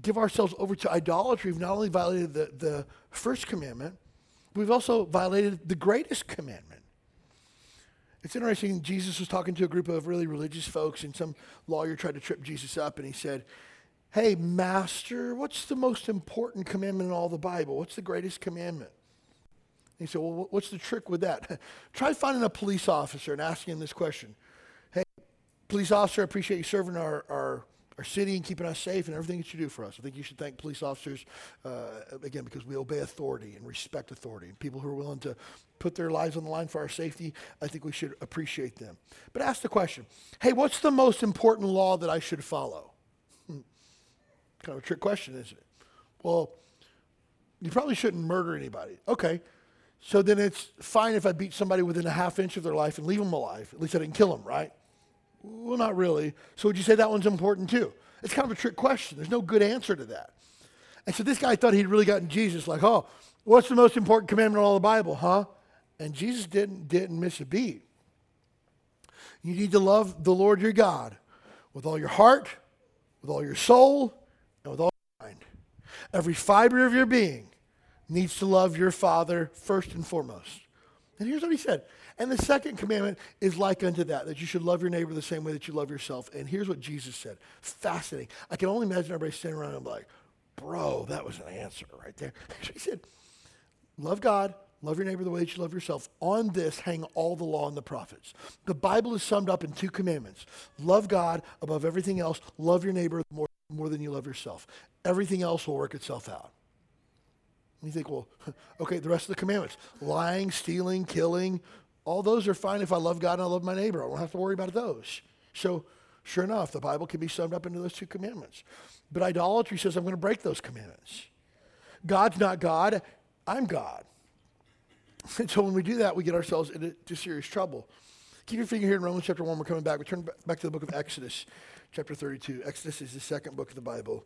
give ourselves over to idolatry, we've not only violated the, the first commandment, we've also violated the greatest commandment. It's interesting, Jesus was talking to a group of really religious folks, and some lawyer tried to trip Jesus up, and he said, Hey, Master, what's the most important commandment in all the Bible? What's the greatest commandment? And he said, Well, what's the trick with that? Try finding a police officer and asking him this question Hey, police officer, I appreciate you serving our, our our city and keeping us safe and everything that you do for us. I think you should thank police officers, uh, again, because we obey authority and respect authority. And people who are willing to put their lives on the line for our safety, I think we should appreciate them. But ask the question hey, what's the most important law that I should follow? Hmm. Kind of a trick question, isn't it? Well, you probably shouldn't murder anybody. Okay. So then it's fine if I beat somebody within a half inch of their life and leave them alive. At least I didn't kill them, right? Well, not really. So would you say that one's important too? It's kind of a trick question. There's no good answer to that. And so this guy thought he'd really gotten Jesus, like, oh, what's the most important commandment in all the Bible, huh? And Jesus didn't, didn't miss a beat. You need to love the Lord your God with all your heart, with all your soul, and with all your mind. Every fiber of your being needs to love your Father first and foremost. And here's what he said. And the second commandment is like unto that, that you should love your neighbor the same way that you love yourself. And here's what Jesus said. Fascinating. I can only imagine everybody standing around and like, bro, that was an answer right there. he said, love God, love your neighbor the way that you love yourself. On this hang all the law and the prophets. The Bible is summed up in two commandments. Love God above everything else. Love your neighbor more, more than you love yourself. Everything else will work itself out. And you think, well, okay, the rest of the commandments lying, stealing, killing, all those are fine if I love God and I love my neighbor. I don't have to worry about those. So, sure enough, the Bible can be summed up into those two commandments. But idolatry says, I'm going to break those commandments. God's not God, I'm God. And so when we do that, we get ourselves into serious trouble. Keep your finger here in Romans chapter 1. We're coming back. We turn back to the book of Exodus, chapter 32. Exodus is the second book of the Bible.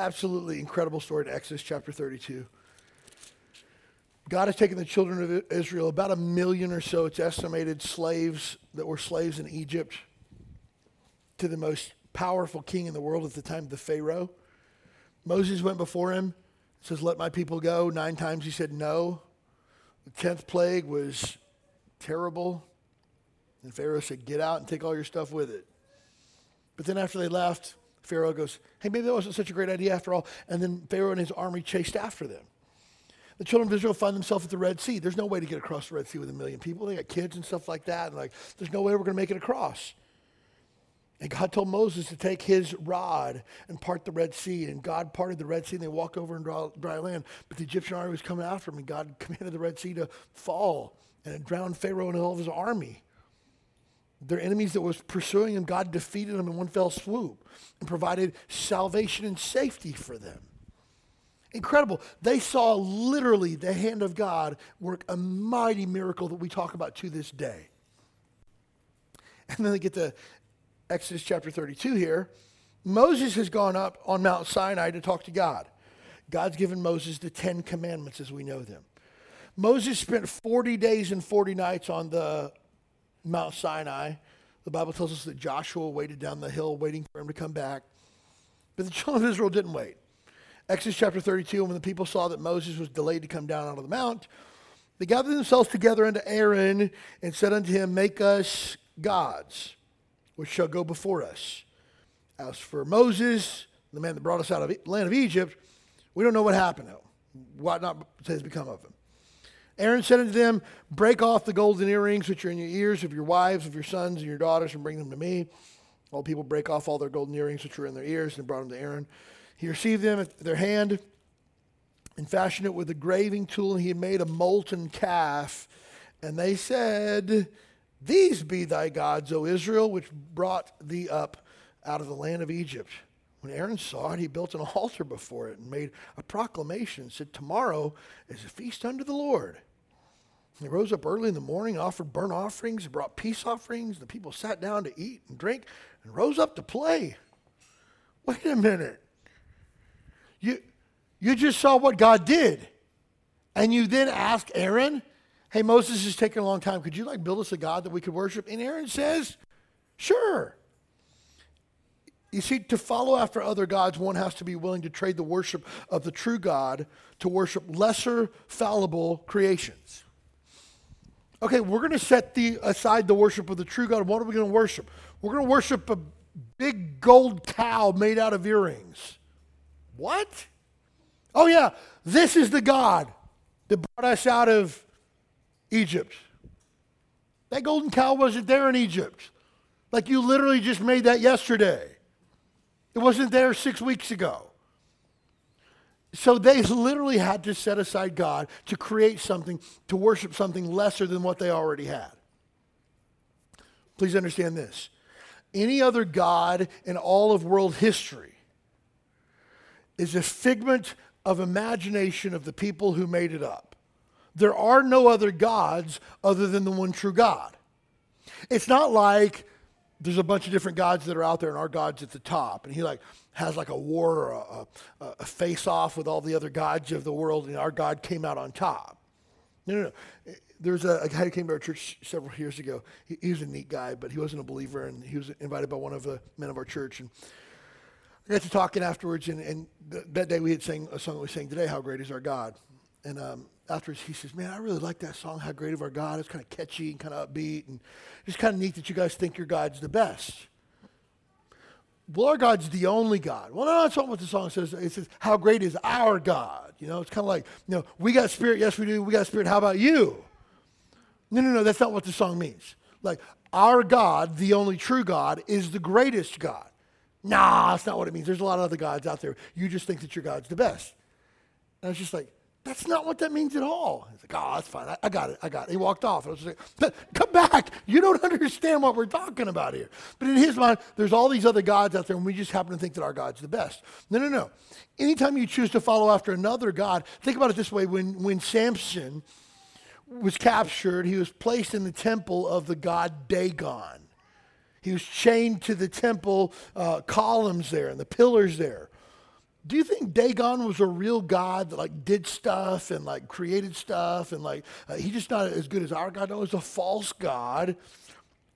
Absolutely incredible story in Exodus chapter 32. God has taken the children of Israel, about a million or so, it's estimated, slaves that were slaves in Egypt, to the most powerful king in the world at the time, the Pharaoh. Moses went before him, says, Let my people go. Nine times he said no. The tenth plague was terrible. And Pharaoh said, Get out and take all your stuff with it. But then after they left, Pharaoh goes, hey, maybe that wasn't such a great idea after all. And then Pharaoh and his army chased after them. The children of Israel find themselves at the Red Sea. There's no way to get across the Red Sea with a million people. They got kids and stuff like that. And like, there's no way we're going to make it across. And God told Moses to take his rod and part the Red Sea. And God parted the Red Sea and they walked over in dry, dry land. But the Egyptian army was coming after them. And God commanded the Red Sea to fall. And it drowned Pharaoh and all of his army. Their enemies that was pursuing them, God defeated them in one fell swoop and provided salvation and safety for them. Incredible. They saw literally the hand of God work a mighty miracle that we talk about to this day. And then they get to Exodus chapter 32 here. Moses has gone up on Mount Sinai to talk to God. God's given Moses the Ten Commandments as we know them. Moses spent 40 days and 40 nights on the Mount Sinai. The Bible tells us that Joshua waited down the hill waiting for him to come back. But the children of Israel didn't wait. Exodus chapter 32, when the people saw that Moses was delayed to come down out of the mount, they gathered themselves together unto Aaron and said unto him, Make us gods, which shall go before us. As for Moses, the man that brought us out of the land of Egypt, we don't know what happened to him. What not has become of him. Aaron said unto them, Break off the golden earrings which are in your ears of your wives, of your sons, and your daughters, and bring them to me. All people break off all their golden earrings which were in their ears and brought them to Aaron. He received them at their hand and fashioned it with a graving tool, and he made a molten calf. And they said, These be thy gods, O Israel, which brought thee up out of the land of Egypt. When Aaron saw it, he built an altar before it and made a proclamation and said, Tomorrow is a feast unto the Lord. He rose up early in the morning, offered burnt offerings, brought peace offerings. The people sat down to eat and drink and rose up to play. Wait a minute. You, you just saw what God did. And you then ask Aaron, hey, Moses is taking a long time. Could you like build us a God that we could worship? And Aaron says, sure. You see, to follow after other gods, one has to be willing to trade the worship of the true God to worship lesser, fallible creations. Okay, we're going to set the, aside the worship of the true God. What are we going to worship? We're going to worship a big gold cow made out of earrings. What? Oh, yeah, this is the God that brought us out of Egypt. That golden cow wasn't there in Egypt. Like you literally just made that yesterday. It wasn't there six weeks ago. So they literally had to set aside God to create something, to worship something lesser than what they already had. Please understand this. Any other God in all of world history is a figment of imagination of the people who made it up. There are no other gods other than the one true God. It's not like there's a bunch of different gods that are out there and our God's at the top. And he like has like a war a, a, a face off with all the other gods of the world and our God came out on top. No, no, no. There's a, a guy who came to our church several years ago. He, he, was a neat guy, but he wasn't a believer, and he was invited by one of the men of our church. And I got to talking afterwards, and, and th- that day we had sang a song we sang today, "How Great Is Our God." And um, afterwards, he says, "Man, I really like that song, How Great Is Our God." It's kind of catchy and kind of upbeat, and it's kind of neat that you guys think your God's the best. Well, our God's the only God. Well, no, that's not what the song says. It says, "How great is our God?" You know, it's kind of like, you know, we got spirit. Yes, we do. We got spirit. How about you? No, no, no, that's not what the song means. Like, our God, the only true God, is the greatest God. Nah, that's not what it means. There's a lot of other gods out there. You just think that your God's the best. And I was just like, that's not what that means at all. He's like, oh, that's fine. I, I got it. I got it. He walked off. I was like, come back. You don't understand what we're talking about here. But in his mind, there's all these other gods out there, and we just happen to think that our God's the best. No, no, no. Anytime you choose to follow after another God, think about it this way. When, when Samson was captured, he was placed in the temple of the god Dagon. He was chained to the temple uh, columns there and the pillars there. Do you think Dagon was a real God that like did stuff and like created stuff and like uh, he's just not as good as our God? No, it was a false God.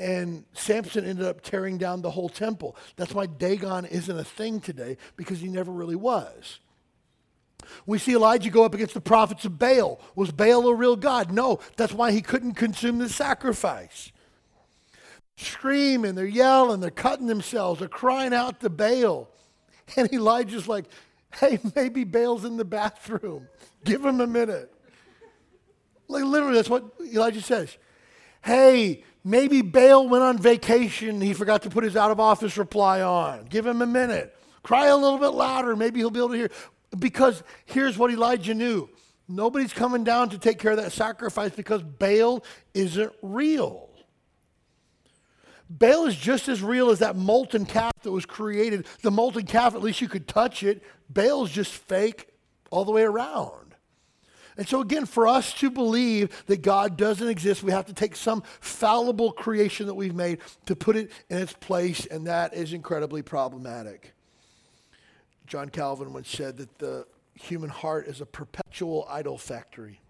And Samson ended up tearing down the whole temple. That's why Dagon isn't a thing today because he never really was. We see Elijah go up against the prophets of Baal. Was Baal a real God? No. That's why he couldn't consume the sacrifice. Screaming, they're yelling, they're cutting themselves, they're crying out to Baal. And Elijah's like, hey, maybe Baal's in the bathroom. Give him a minute. Like literally, that's what Elijah says. Hey, maybe Baal went on vacation. He forgot to put his out of office reply on. Give him a minute. Cry a little bit louder. Maybe he'll be able to hear. Because here's what Elijah knew nobody's coming down to take care of that sacrifice because Baal isn't real. Baal is just as real as that molten calf that was created. The molten calf, at least you could touch it. Baal's just fake all the way around. And so, again, for us to believe that God doesn't exist, we have to take some fallible creation that we've made to put it in its place, and that is incredibly problematic. John Calvin once said that the human heart is a perpetual idol factory.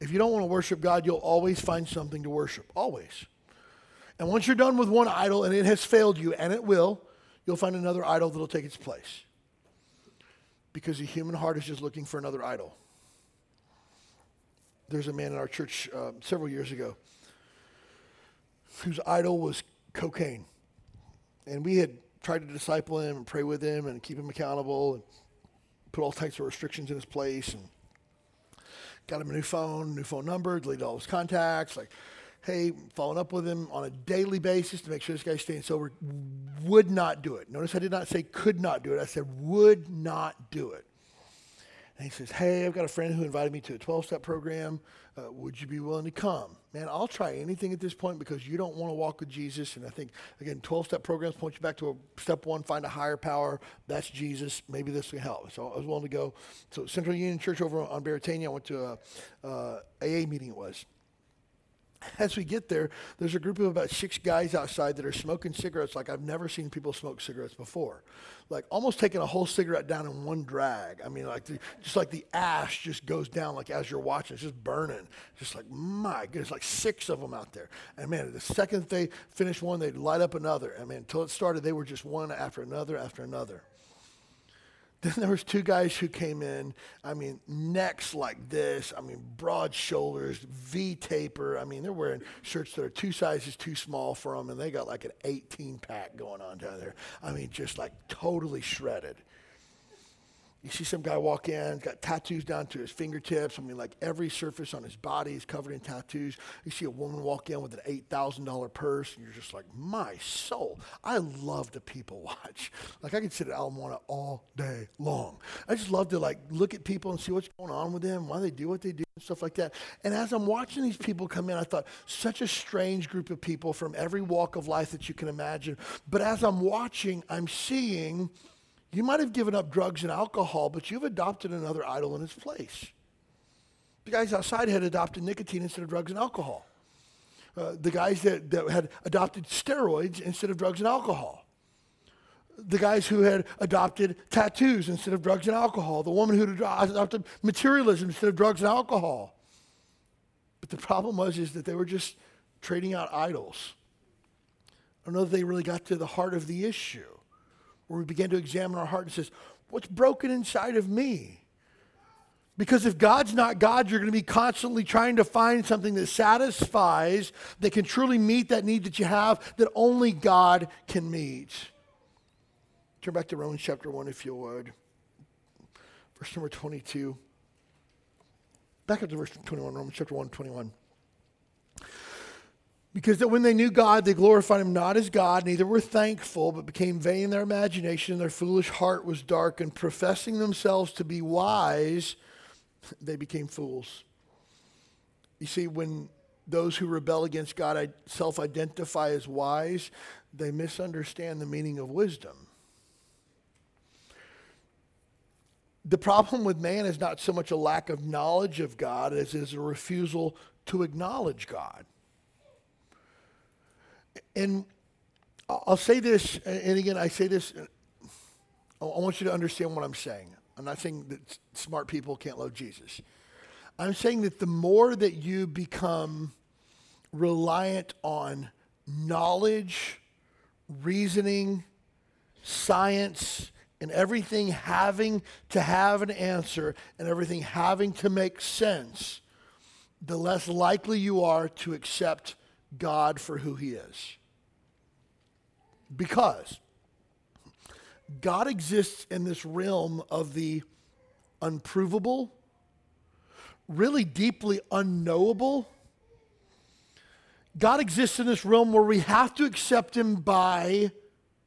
If you don't want to worship God, you'll always find something to worship. Always. And once you're done with one idol and it has failed you, and it will, you'll find another idol that'll take its place. Because the human heart is just looking for another idol. There's a man in our church uh, several years ago whose idol was cocaine. And we had tried to disciple him and pray with him and keep him accountable and put all types of restrictions in his place and got him a new phone, new phone number, deleted all his contacts, like, hey, following up with him on a daily basis to make sure this guy's staying sober, would not do it. Notice I did not say could not do it. I said would not do it. And he says, hey, I've got a friend who invited me to a 12-step program. Uh, would you be willing to come? Man, I'll try anything at this point because you don't want to walk with Jesus. And I think, again, 12 step programs point you back to a step one, find a higher power. That's Jesus. Maybe this can help. So I was willing to go. So Central Union Church over on Beretania, I went to a, a AA meeting it was as we get there, there's a group of about six guys outside that are smoking cigarettes like I've never seen people smoke cigarettes before. Like almost taking a whole cigarette down in one drag. I mean, like the, just like the ash just goes down like as you're watching, it's just burning. Just like, my goodness, like six of them out there. And man, the second they finished one, they'd light up another. I mean, until it started, they were just one after another after another. Then there was two guys who came in, I mean, necks like this, I mean, broad shoulders, V taper. I mean, they're wearing shirts that are two sizes too small for them, and they got like an 18 pack going on down there. I mean, just like totally shredded. You see some guy walk in, got tattoos down to his fingertips. I mean, like every surface on his body is covered in tattoos. You see a woman walk in with an $8,000 purse, and you're just like, my soul. I love to people watch. Like, I could sit at Ala Moana all day long. I just love to, like, look at people and see what's going on with them, why they do what they do, and stuff like that. And as I'm watching these people come in, I thought, such a strange group of people from every walk of life that you can imagine. But as I'm watching, I'm seeing you might have given up drugs and alcohol, but you've adopted another idol in its place. The guys outside had adopted nicotine instead of drugs and alcohol. Uh, the guys that, that had adopted steroids instead of drugs and alcohol. The guys who had adopted tattoos instead of drugs and alcohol. The woman who adopted materialism instead of drugs and alcohol. But the problem was is that they were just trading out idols. I don't know if they really got to the heart of the issue where we begin to examine our heart and says, what's broken inside of me? Because if God's not God, you're going to be constantly trying to find something that satisfies, that can truly meet that need that you have, that only God can meet. Turn back to Romans chapter 1, if you would. Verse number 22. Back up to verse 21, Romans chapter 1, 21. Because that when they knew God, they glorified him not as God, neither were thankful, but became vain in their imagination, and their foolish heart was darkened. Professing themselves to be wise, they became fools. You see, when those who rebel against God self identify as wise, they misunderstand the meaning of wisdom. The problem with man is not so much a lack of knowledge of God as is a refusal to acknowledge God and I'll say this, and again, I say this, uh, I want you to understand what I'm saying. I'm not saying that smart people can't love Jesus. I'm saying that the more that you become reliant on knowledge, reasoning, science, and everything having to have an answer and everything having to make sense, the less likely you are to accept God for who he is. Because God exists in this realm of the unprovable, really deeply unknowable. God exists in this realm where we have to accept him by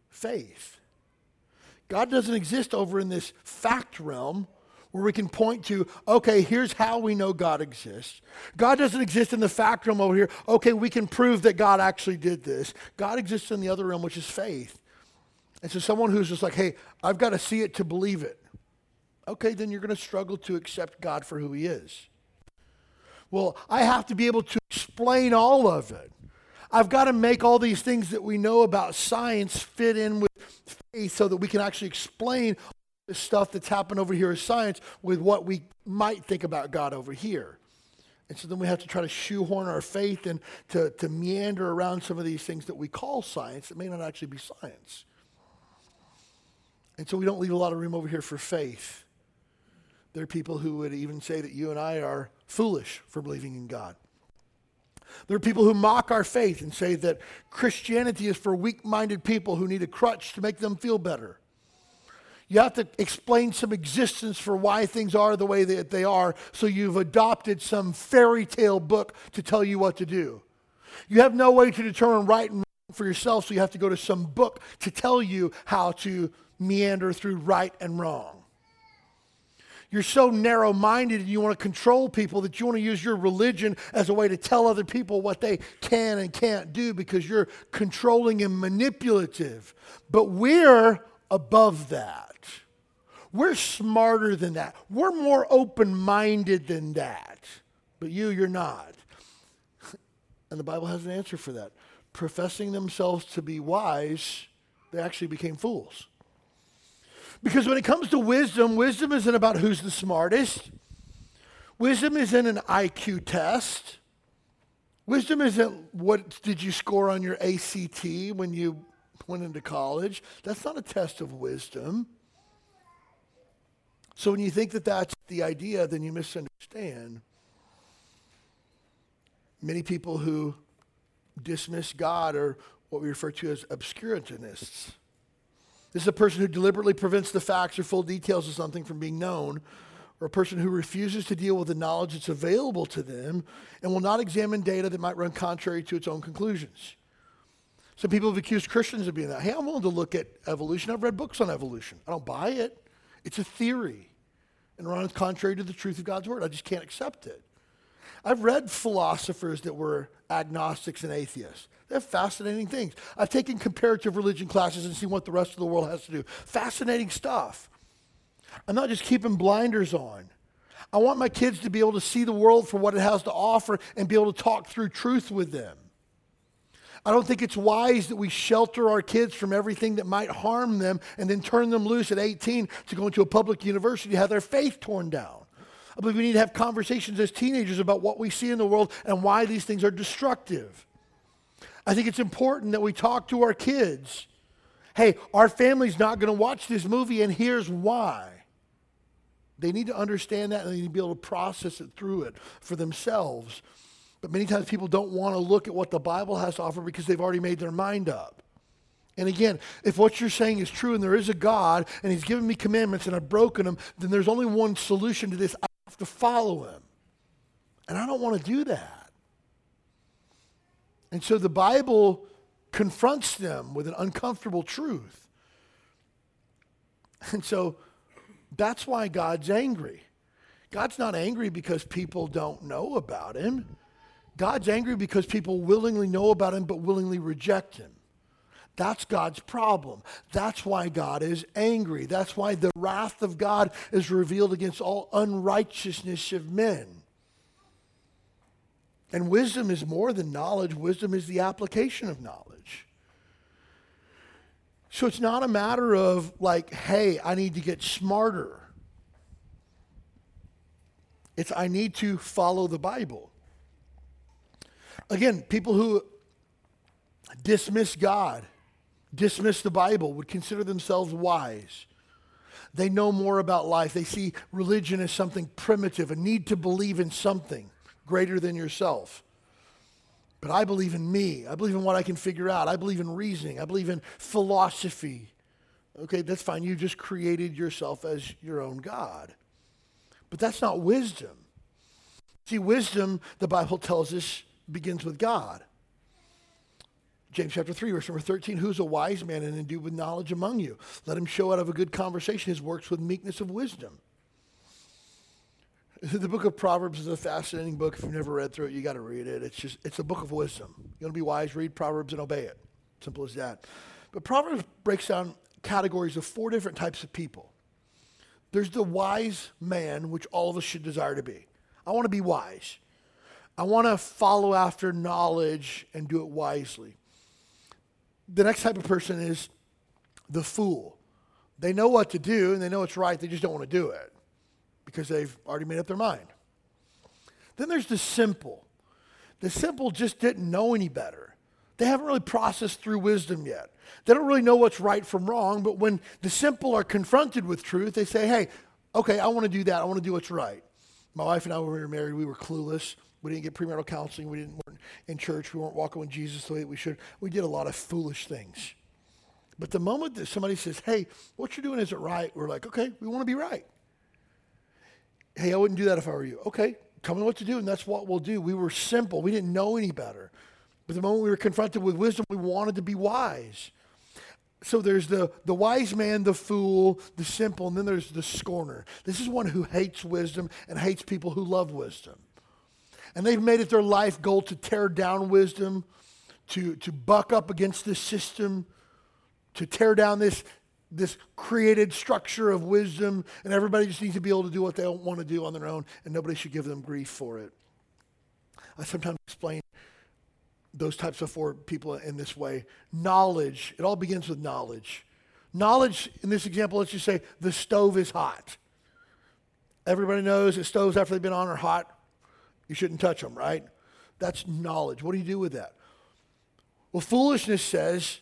faith. God doesn't exist over in this fact realm where we can point to, okay, here's how we know God exists. God doesn't exist in the fact realm over here. Okay, we can prove that God actually did this. God exists in the other realm, which is faith. And so someone who's just like, hey, I've got to see it to believe it. Okay, then you're going to struggle to accept God for who he is. Well, I have to be able to explain all of it. I've got to make all these things that we know about science fit in with faith so that we can actually explain the stuff that's happened over here as science with what we might think about God over here. And so then we have to try to shoehorn our faith and to, to meander around some of these things that we call science that may not actually be science. And so we don't leave a lot of room over here for faith. There are people who would even say that you and I are foolish for believing in God. There are people who mock our faith and say that Christianity is for weak minded people who need a crutch to make them feel better. You have to explain some existence for why things are the way that they are, so you've adopted some fairy tale book to tell you what to do. You have no way to determine right and wrong for yourself, so you have to go to some book to tell you how to meander through right and wrong. You're so narrow minded and you want to control people that you want to use your religion as a way to tell other people what they can and can't do because you're controlling and manipulative. But we're above that. We're smarter than that. We're more open minded than that. But you, you're not. And the Bible has an answer for that. Professing themselves to be wise, they actually became fools. Because when it comes to wisdom, wisdom isn't about who's the smartest. Wisdom isn't an IQ test. Wisdom isn't what did you score on your ACT when you went into college. That's not a test of wisdom. So when you think that that's the idea, then you misunderstand. Many people who dismiss God are what we refer to as obscurantists. This is a person who deliberately prevents the facts or full details of something from being known, or a person who refuses to deal with the knowledge that's available to them and will not examine data that might run contrary to its own conclusions. Some people have accused Christians of being that. Hey, I'm willing to look at evolution. I've read books on evolution. I don't buy it. It's a theory and runs contrary to the truth of God's word. I just can't accept it. I've read philosophers that were agnostics and atheists. They're fascinating things. I've taken comparative religion classes and seen what the rest of the world has to do. Fascinating stuff. I'm not just keeping blinders on. I want my kids to be able to see the world for what it has to offer and be able to talk through truth with them. I don't think it's wise that we shelter our kids from everything that might harm them and then turn them loose at 18 to go into a public university to have their faith torn down. I believe we need to have conversations as teenagers about what we see in the world and why these things are destructive. I think it's important that we talk to our kids. Hey, our family's not going to watch this movie, and here's why. They need to understand that and they need to be able to process it through it for themselves. But many times people don't want to look at what the Bible has to offer because they've already made their mind up. And again, if what you're saying is true and there is a God and He's given me commandments and I've broken them, then there's only one solution to this. I have to follow Him. And I don't want to do that. And so the Bible confronts them with an uncomfortable truth. And so that's why God's angry. God's not angry because people don't know about Him. God's angry because people willingly know about him but willingly reject him. That's God's problem. That's why God is angry. That's why the wrath of God is revealed against all unrighteousness of men. And wisdom is more than knowledge, wisdom is the application of knowledge. So it's not a matter of like, hey, I need to get smarter. It's I need to follow the Bible. Again, people who dismiss God, dismiss the Bible, would consider themselves wise. They know more about life. They see religion as something primitive, a need to believe in something greater than yourself. But I believe in me. I believe in what I can figure out. I believe in reasoning. I believe in philosophy. Okay, that's fine. You just created yourself as your own God. But that's not wisdom. See, wisdom, the Bible tells us, begins with God. James chapter 3, verse number 13 Who's a wise man and endued with knowledge among you? Let him show out of a good conversation his works with meekness of wisdom. The book of Proverbs is a fascinating book. If you've never read through it, you got to read it. It's just, it's a book of wisdom. You want to be wise, read Proverbs and obey it. Simple as that. But Proverbs breaks down categories of four different types of people. There's the wise man, which all of us should desire to be. I want to be wise. I want to follow after knowledge and do it wisely. The next type of person is the fool. They know what to do and they know it's right, they just don't want to do it because they've already made up their mind. Then there's the simple. The simple just didn't know any better. They haven't really processed through wisdom yet. They don't really know what's right from wrong, but when the simple are confronted with truth, they say, hey, okay, I want to do that. I want to do what's right. My wife and I, when we were married, we were clueless. We didn't get premarital counseling. We didn't weren't in church. We weren't walking with Jesus the way we should. We did a lot of foolish things. But the moment that somebody says, "Hey, what you're doing isn't right," we're like, "Okay, we want to be right." Hey, I wouldn't do that if I were you. Okay, tell me what to do, and that's what we'll do. We were simple. We didn't know any better. But the moment we were confronted with wisdom, we wanted to be wise. So there's the, the wise man, the fool, the simple, and then there's the scorner. This is one who hates wisdom and hates people who love wisdom. And they've made it their life goal to tear down wisdom, to, to buck up against this system, to tear down this, this created structure of wisdom. And everybody just needs to be able to do what they want to do on their own, and nobody should give them grief for it. I sometimes explain those types of four people in this way. Knowledge, it all begins with knowledge. Knowledge, in this example, let's just say the stove is hot. Everybody knows that stoves, after they've been on, are hot. You shouldn't touch them, right? That's knowledge. What do you do with that? Well, foolishness says,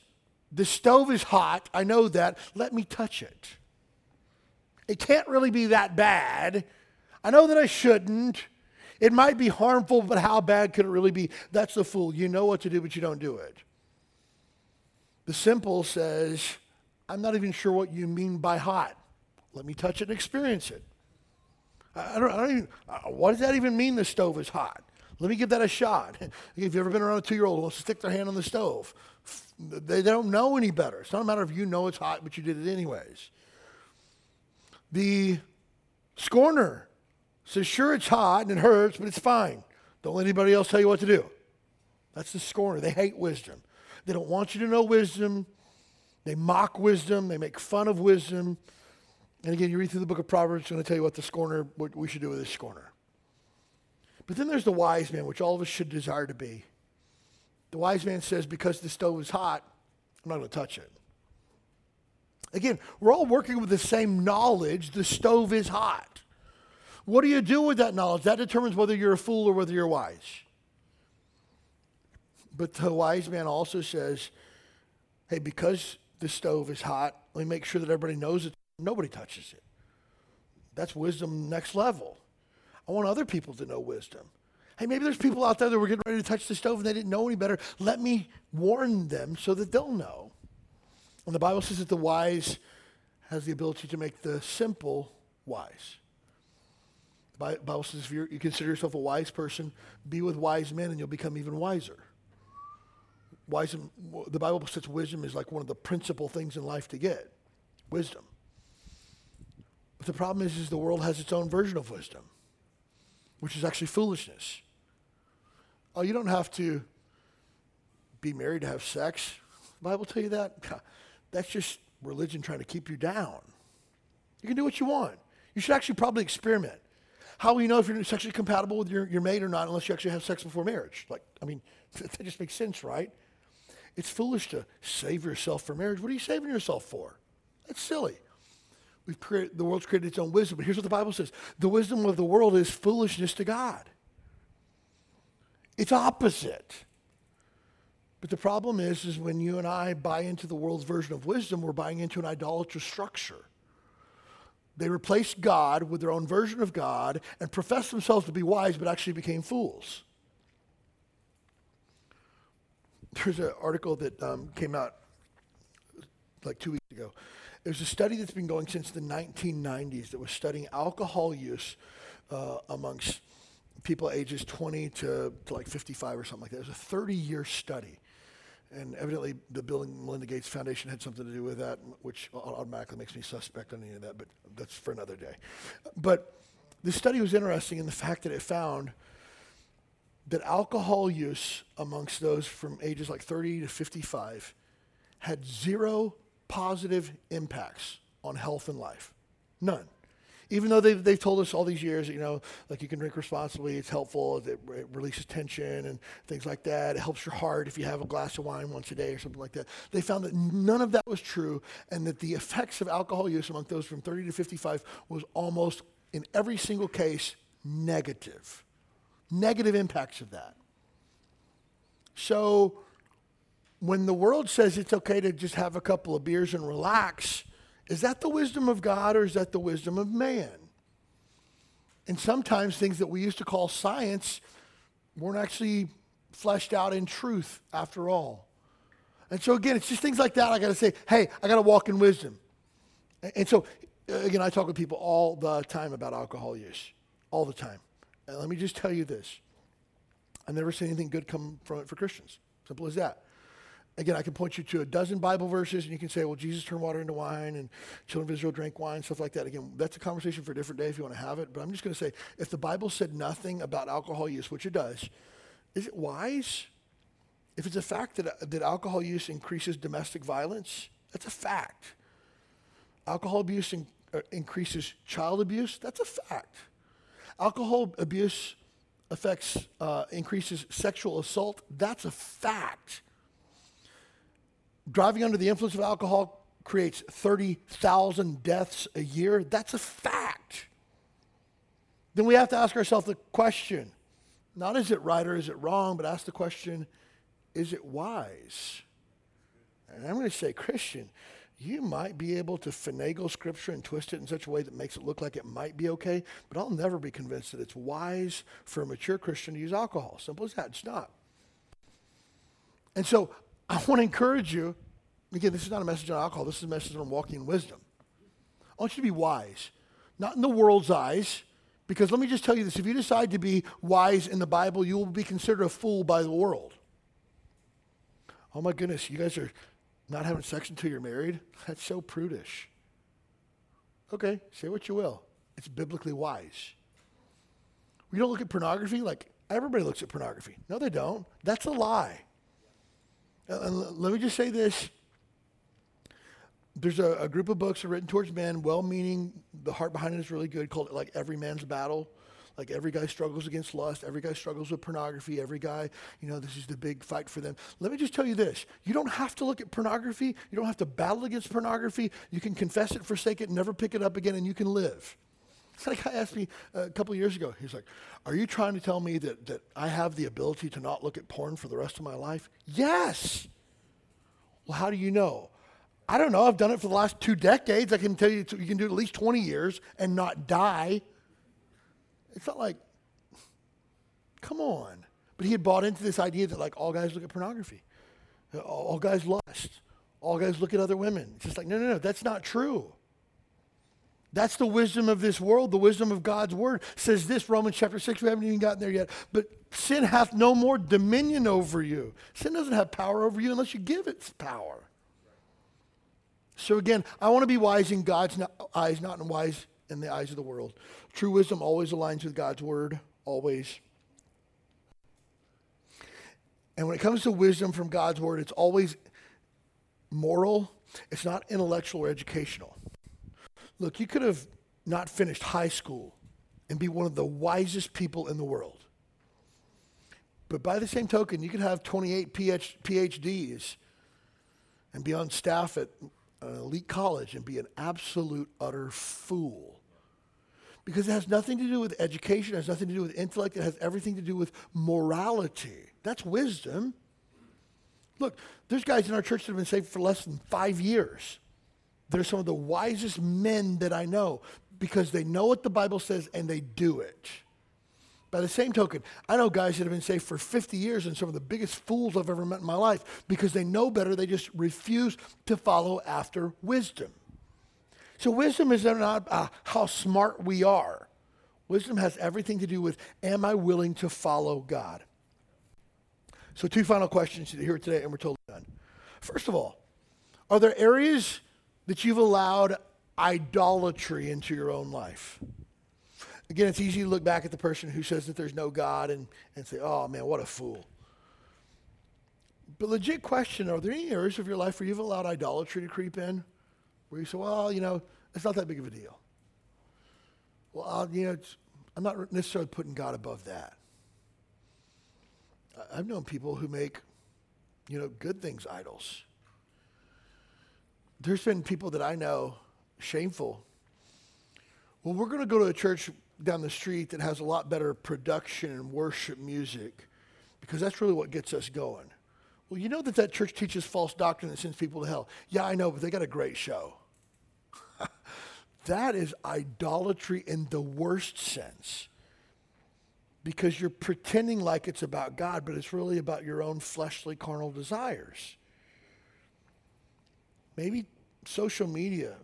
the stove is hot. I know that. Let me touch it. It can't really be that bad. I know that I shouldn't. It might be harmful, but how bad could it really be? That's the fool. You know what to do, but you don't do it. The simple says, I'm not even sure what you mean by hot. Let me touch it and experience it. I don't, I don't even, uh, what does that even mean the stove is hot? Let me give that a shot. if you've ever been around a two year old who wants to stick their hand on the stove, they don't know any better. It's not a matter of you know it's hot, but you did it anyways. The scorner says, sure, it's hot and it hurts, but it's fine. Don't let anybody else tell you what to do. That's the scorner. They hate wisdom. They don't want you to know wisdom. They mock wisdom. They make fun of wisdom. And again, you read through the book of Proverbs, it's going to tell you what the scorner, what we should do with this scorner. But then there's the wise man, which all of us should desire to be. The wise man says, because the stove is hot, I'm not going to touch it. Again, we're all working with the same knowledge. The stove is hot. What do you do with that knowledge? That determines whether you're a fool or whether you're wise. But the wise man also says, hey, because the stove is hot, let me make sure that everybody knows it. Nobody touches it. That's wisdom next level. I want other people to know wisdom. Hey, maybe there's people out there that were getting ready to touch the stove and they didn't know any better. Let me warn them so that they'll know. And the Bible says that the wise has the ability to make the simple wise. The Bible says if you consider yourself a wise person, be with wise men and you'll become even wiser. Wise, the Bible says wisdom is like one of the principal things in life to get. Wisdom. But the problem is, is the world has its own version of wisdom which is actually foolishness. Oh, you don't have to be married to have sex. The Bible tell you that? That's just religion trying to keep you down. You can do what you want. You should actually probably experiment. How will you know if you're sexually compatible with your, your mate or not unless you actually have sex before marriage? Like, I mean, that just makes sense, right? It's foolish to save yourself for marriage. What are you saving yourself for? That's silly. We've created, the world's created its own wisdom. But here's what the Bible says the wisdom of the world is foolishness to God. It's opposite. But the problem is, is when you and I buy into the world's version of wisdom, we're buying into an idolatrous structure. They replaced God with their own version of God and professed themselves to be wise, but actually became fools. There's an article that um, came out like two weeks ago there's a study that's been going since the 1990s that was studying alcohol use uh, amongst people ages 20 to, to like 55 or something like that. It was a 30 year study. And evidently, the Bill and Melinda Gates Foundation had something to do with that, which automatically makes me suspect on any of that, but that's for another day. But the study was interesting in the fact that it found that alcohol use amongst those from ages like 30 to 55 had zero positive impacts on health and life. None. Even though they've, they've told us all these years, you know, like you can drink responsibly, it's helpful, it, it releases tension and things like that. It helps your heart if you have a glass of wine once a day or something like that. They found that none of that was true and that the effects of alcohol use among those from 30 to 55 was almost, in every single case, negative. Negative impacts of that. So, when the world says it's okay to just have a couple of beers and relax, is that the wisdom of God or is that the wisdom of man? And sometimes things that we used to call science weren't actually fleshed out in truth after all. And so, again, it's just things like that. I got to say, hey, I got to walk in wisdom. And so, again, I talk with people all the time about alcohol use, all the time. And let me just tell you this I've never seen anything good come from it for Christians. Simple as that. Again, I can point you to a dozen Bible verses, and you can say, well, Jesus turned water into wine, and children of Israel drank wine, stuff like that. Again, that's a conversation for a different day if you want to have it. But I'm just going to say, if the Bible said nothing about alcohol use, which it does, is it wise? If it's a fact that, that alcohol use increases domestic violence, that's a fact. Alcohol abuse in, uh, increases child abuse, that's a fact. Alcohol abuse affects, uh, increases sexual assault, that's a fact driving under the influence of alcohol creates 30,000 deaths a year. That's a fact. Then we have to ask ourselves the question not is it right or is it wrong, but ask the question is it wise? And I'm going to say, Christian, you might be able to finagle scripture and twist it in such a way that makes it look like it might be okay, but I'll never be convinced that it's wise for a mature Christian to use alcohol. Simple as that. It's not. And so I want to encourage you Again, this is not a message on alcohol. This is a message on walking in wisdom. I want you to be wise, not in the world's eyes, because let me just tell you this if you decide to be wise in the Bible, you will be considered a fool by the world. Oh my goodness, you guys are not having sex until you're married? That's so prudish. Okay, say what you will. It's biblically wise. We don't look at pornography like everybody looks at pornography. No, they don't. That's a lie. Uh, and let me just say this. There's a, a group of books written towards men, well-meaning. The heart behind it is really good, called like Every Man's Battle. Like every guy struggles against lust, every guy struggles with pornography, every guy, you know, this is the big fight for them. Let me just tell you this you don't have to look at pornography, you don't have to battle against pornography. You can confess it, forsake it, never pick it up again, and you can live. It's like asked me a couple years ago. He's like, Are you trying to tell me that, that I have the ability to not look at porn for the rest of my life? Yes. Well, how do you know? I don't know. I've done it for the last two decades. I can tell you you can do it at least 20 years and not die. It's not like, come on. But he had bought into this idea that like all guys look at pornography, all guys lust, all guys look at other women. It's just like, no, no, no, that's not true. That's the wisdom of this world. The wisdom of God's word says this, Romans chapter 6. We haven't even gotten there yet. But sin hath no more dominion over you. Sin doesn't have power over you unless you give it power. So again, I want to be wise in God's eyes, not in wise in the eyes of the world. True wisdom always aligns with God's word, always. And when it comes to wisdom from God's word, it's always moral, it's not intellectual or educational. Look, you could have not finished high school and be one of the wisest people in the world. But by the same token, you could have 28 PhDs and be on staff at uh, an elite college and be an absolute, utter fool. Because it has nothing to do with education, it has nothing to do with intellect, it has everything to do with morality. That's wisdom. Look, there's guys in our church that have been saved for less than five years. They're some of the wisest men that I know because they know what the Bible says and they do it. By the same token, I know guys that have been saved for 50 years and some of the biggest fools I've ever met in my life because they know better. They just refuse to follow after wisdom. So, wisdom is not uh, how smart we are. Wisdom has everything to do with am I willing to follow God? So, two final questions to hear today, and we're totally done. First of all, are there areas that you've allowed idolatry into your own life? Again, it's easy to look back at the person who says that there's no God and, and say, oh man, what a fool. But legit question, are there any areas of your life where you've allowed idolatry to creep in? Where you say, well, you know, it's not that big of a deal. Well, I'll, you know, I'm not necessarily putting God above that. I've known people who make, you know, good things idols. There's been people that I know, shameful. Well, we're going to go to a church down the street that has a lot better production and worship music because that's really what gets us going. Well, you know that that church teaches false doctrine that sends people to hell. Yeah, I know, but they got a great show. that is idolatry in the worst sense because you're pretending like it's about God, but it's really about your own fleshly carnal desires. Maybe social media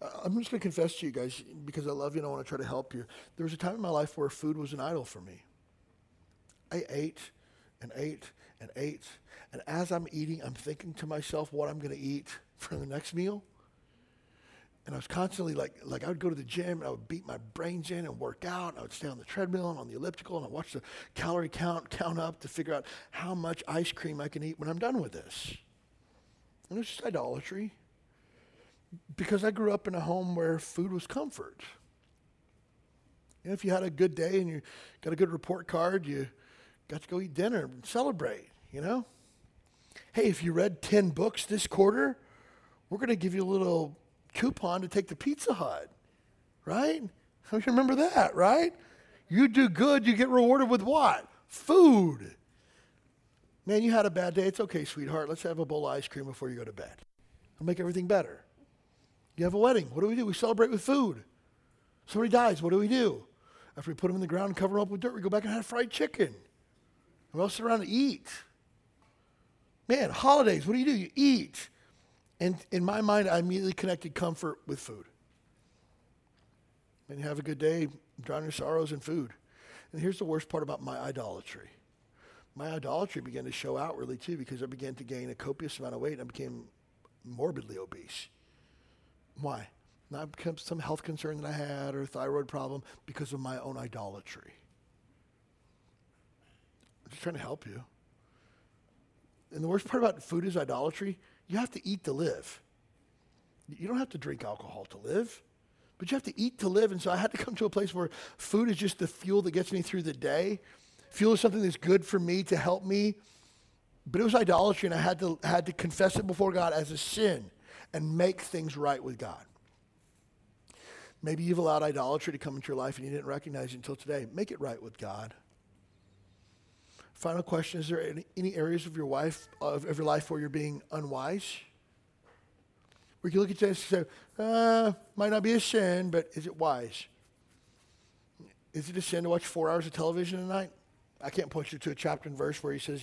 I'm just going to confess to you guys because I love you and I want to try to help you. There was a time in my life where food was an idol for me. I ate and ate and ate. And as I'm eating, I'm thinking to myself what I'm going to eat for the next meal. And I was constantly like, like I would go to the gym and I would beat my brains in and work out. And I would stay on the treadmill and on the elliptical and I watch the calorie count count up to figure out how much ice cream I can eat when I'm done with this. And it's just idolatry because I grew up in a home where food was comfort. If you had a good day and you got a good report card, you got to go eat dinner and celebrate, you know? Hey, if you read 10 books this quarter, we're going to give you a little coupon to take the Pizza Hut, right? You remember that, right? You do good, you get rewarded with what? Food. Man, you had a bad day. It's okay, sweetheart. Let's have a bowl of ice cream before you go to bed. It'll make everything better. You have a wedding. What do we do? We celebrate with food. Somebody dies. What do we do? After we put them in the ground and cover them up with dirt, we go back and have fried chicken. We all sit around and eat. Man, holidays, what do you do? You eat. And in my mind, I immediately connected comfort with food. And you have a good day, drown your sorrows in food. And here's the worst part about my idolatry. My idolatry began to show outwardly too because I began to gain a copious amount of weight and I became morbidly obese. Why? Not because some health concern that I had or thyroid problem, because of my own idolatry. I'm just trying to help you. And the worst part about food is idolatry. You have to eat to live. You don't have to drink alcohol to live, but you have to eat to live. And so I had to come to a place where food is just the fuel that gets me through the day. Fuel is something that's good for me to help me. But it was idolatry, and I had to, had to confess it before God as a sin and make things right with God. Maybe you've allowed idolatry to come into your life and you didn't recognize it until today. Make it right with God. Final question Is there any, any areas of your, wife, of, of, your life where you're being unwise? Where you look at this and say, uh, might not be a sin, but is it wise? Is it a sin to watch four hours of television a night? I can't point you to a chapter and verse where he says,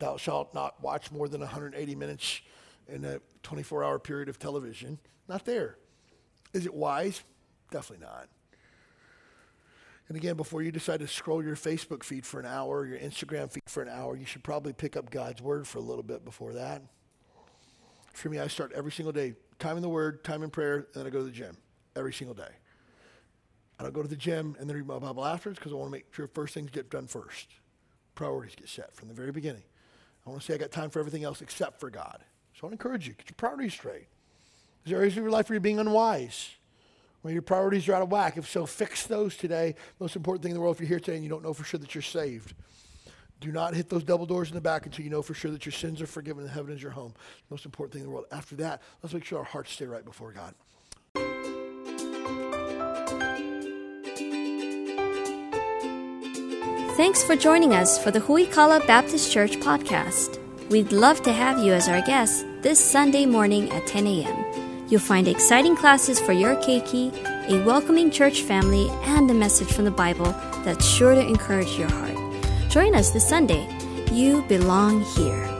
Thou shalt not watch more than 180 minutes in a 24 hour period of television. Not there. Is it wise? Definitely not. And again, before you decide to scroll your Facebook feed for an hour, your Instagram feed for an hour, you should probably pick up God's word for a little bit before that. For me, I start every single day, time in the word, time in prayer, and then I go to the gym every single day. I don't go to the gym and then read my Bible afterwards because I want to make sure first things get done first. Priorities get set from the very beginning. I want to say I got time for everything else except for God. So I want to encourage you, get your priorities straight. Is there areas of your life where you're being unwise? Where your priorities are out of whack? If so, fix those today. Most important thing in the world if you're here today and you don't know for sure that you're saved. Do not hit those double doors in the back until you know for sure that your sins are forgiven and heaven is your home. Most important thing in the world. After that, let's make sure our hearts stay right before God. Thanks for joining us for the Huikala Baptist Church podcast. We'd love to have you as our guest this Sunday morning at 10 a.m. You'll find exciting classes for your keiki, a welcoming church family, and a message from the Bible that's sure to encourage your heart. Join us this Sunday. You belong here.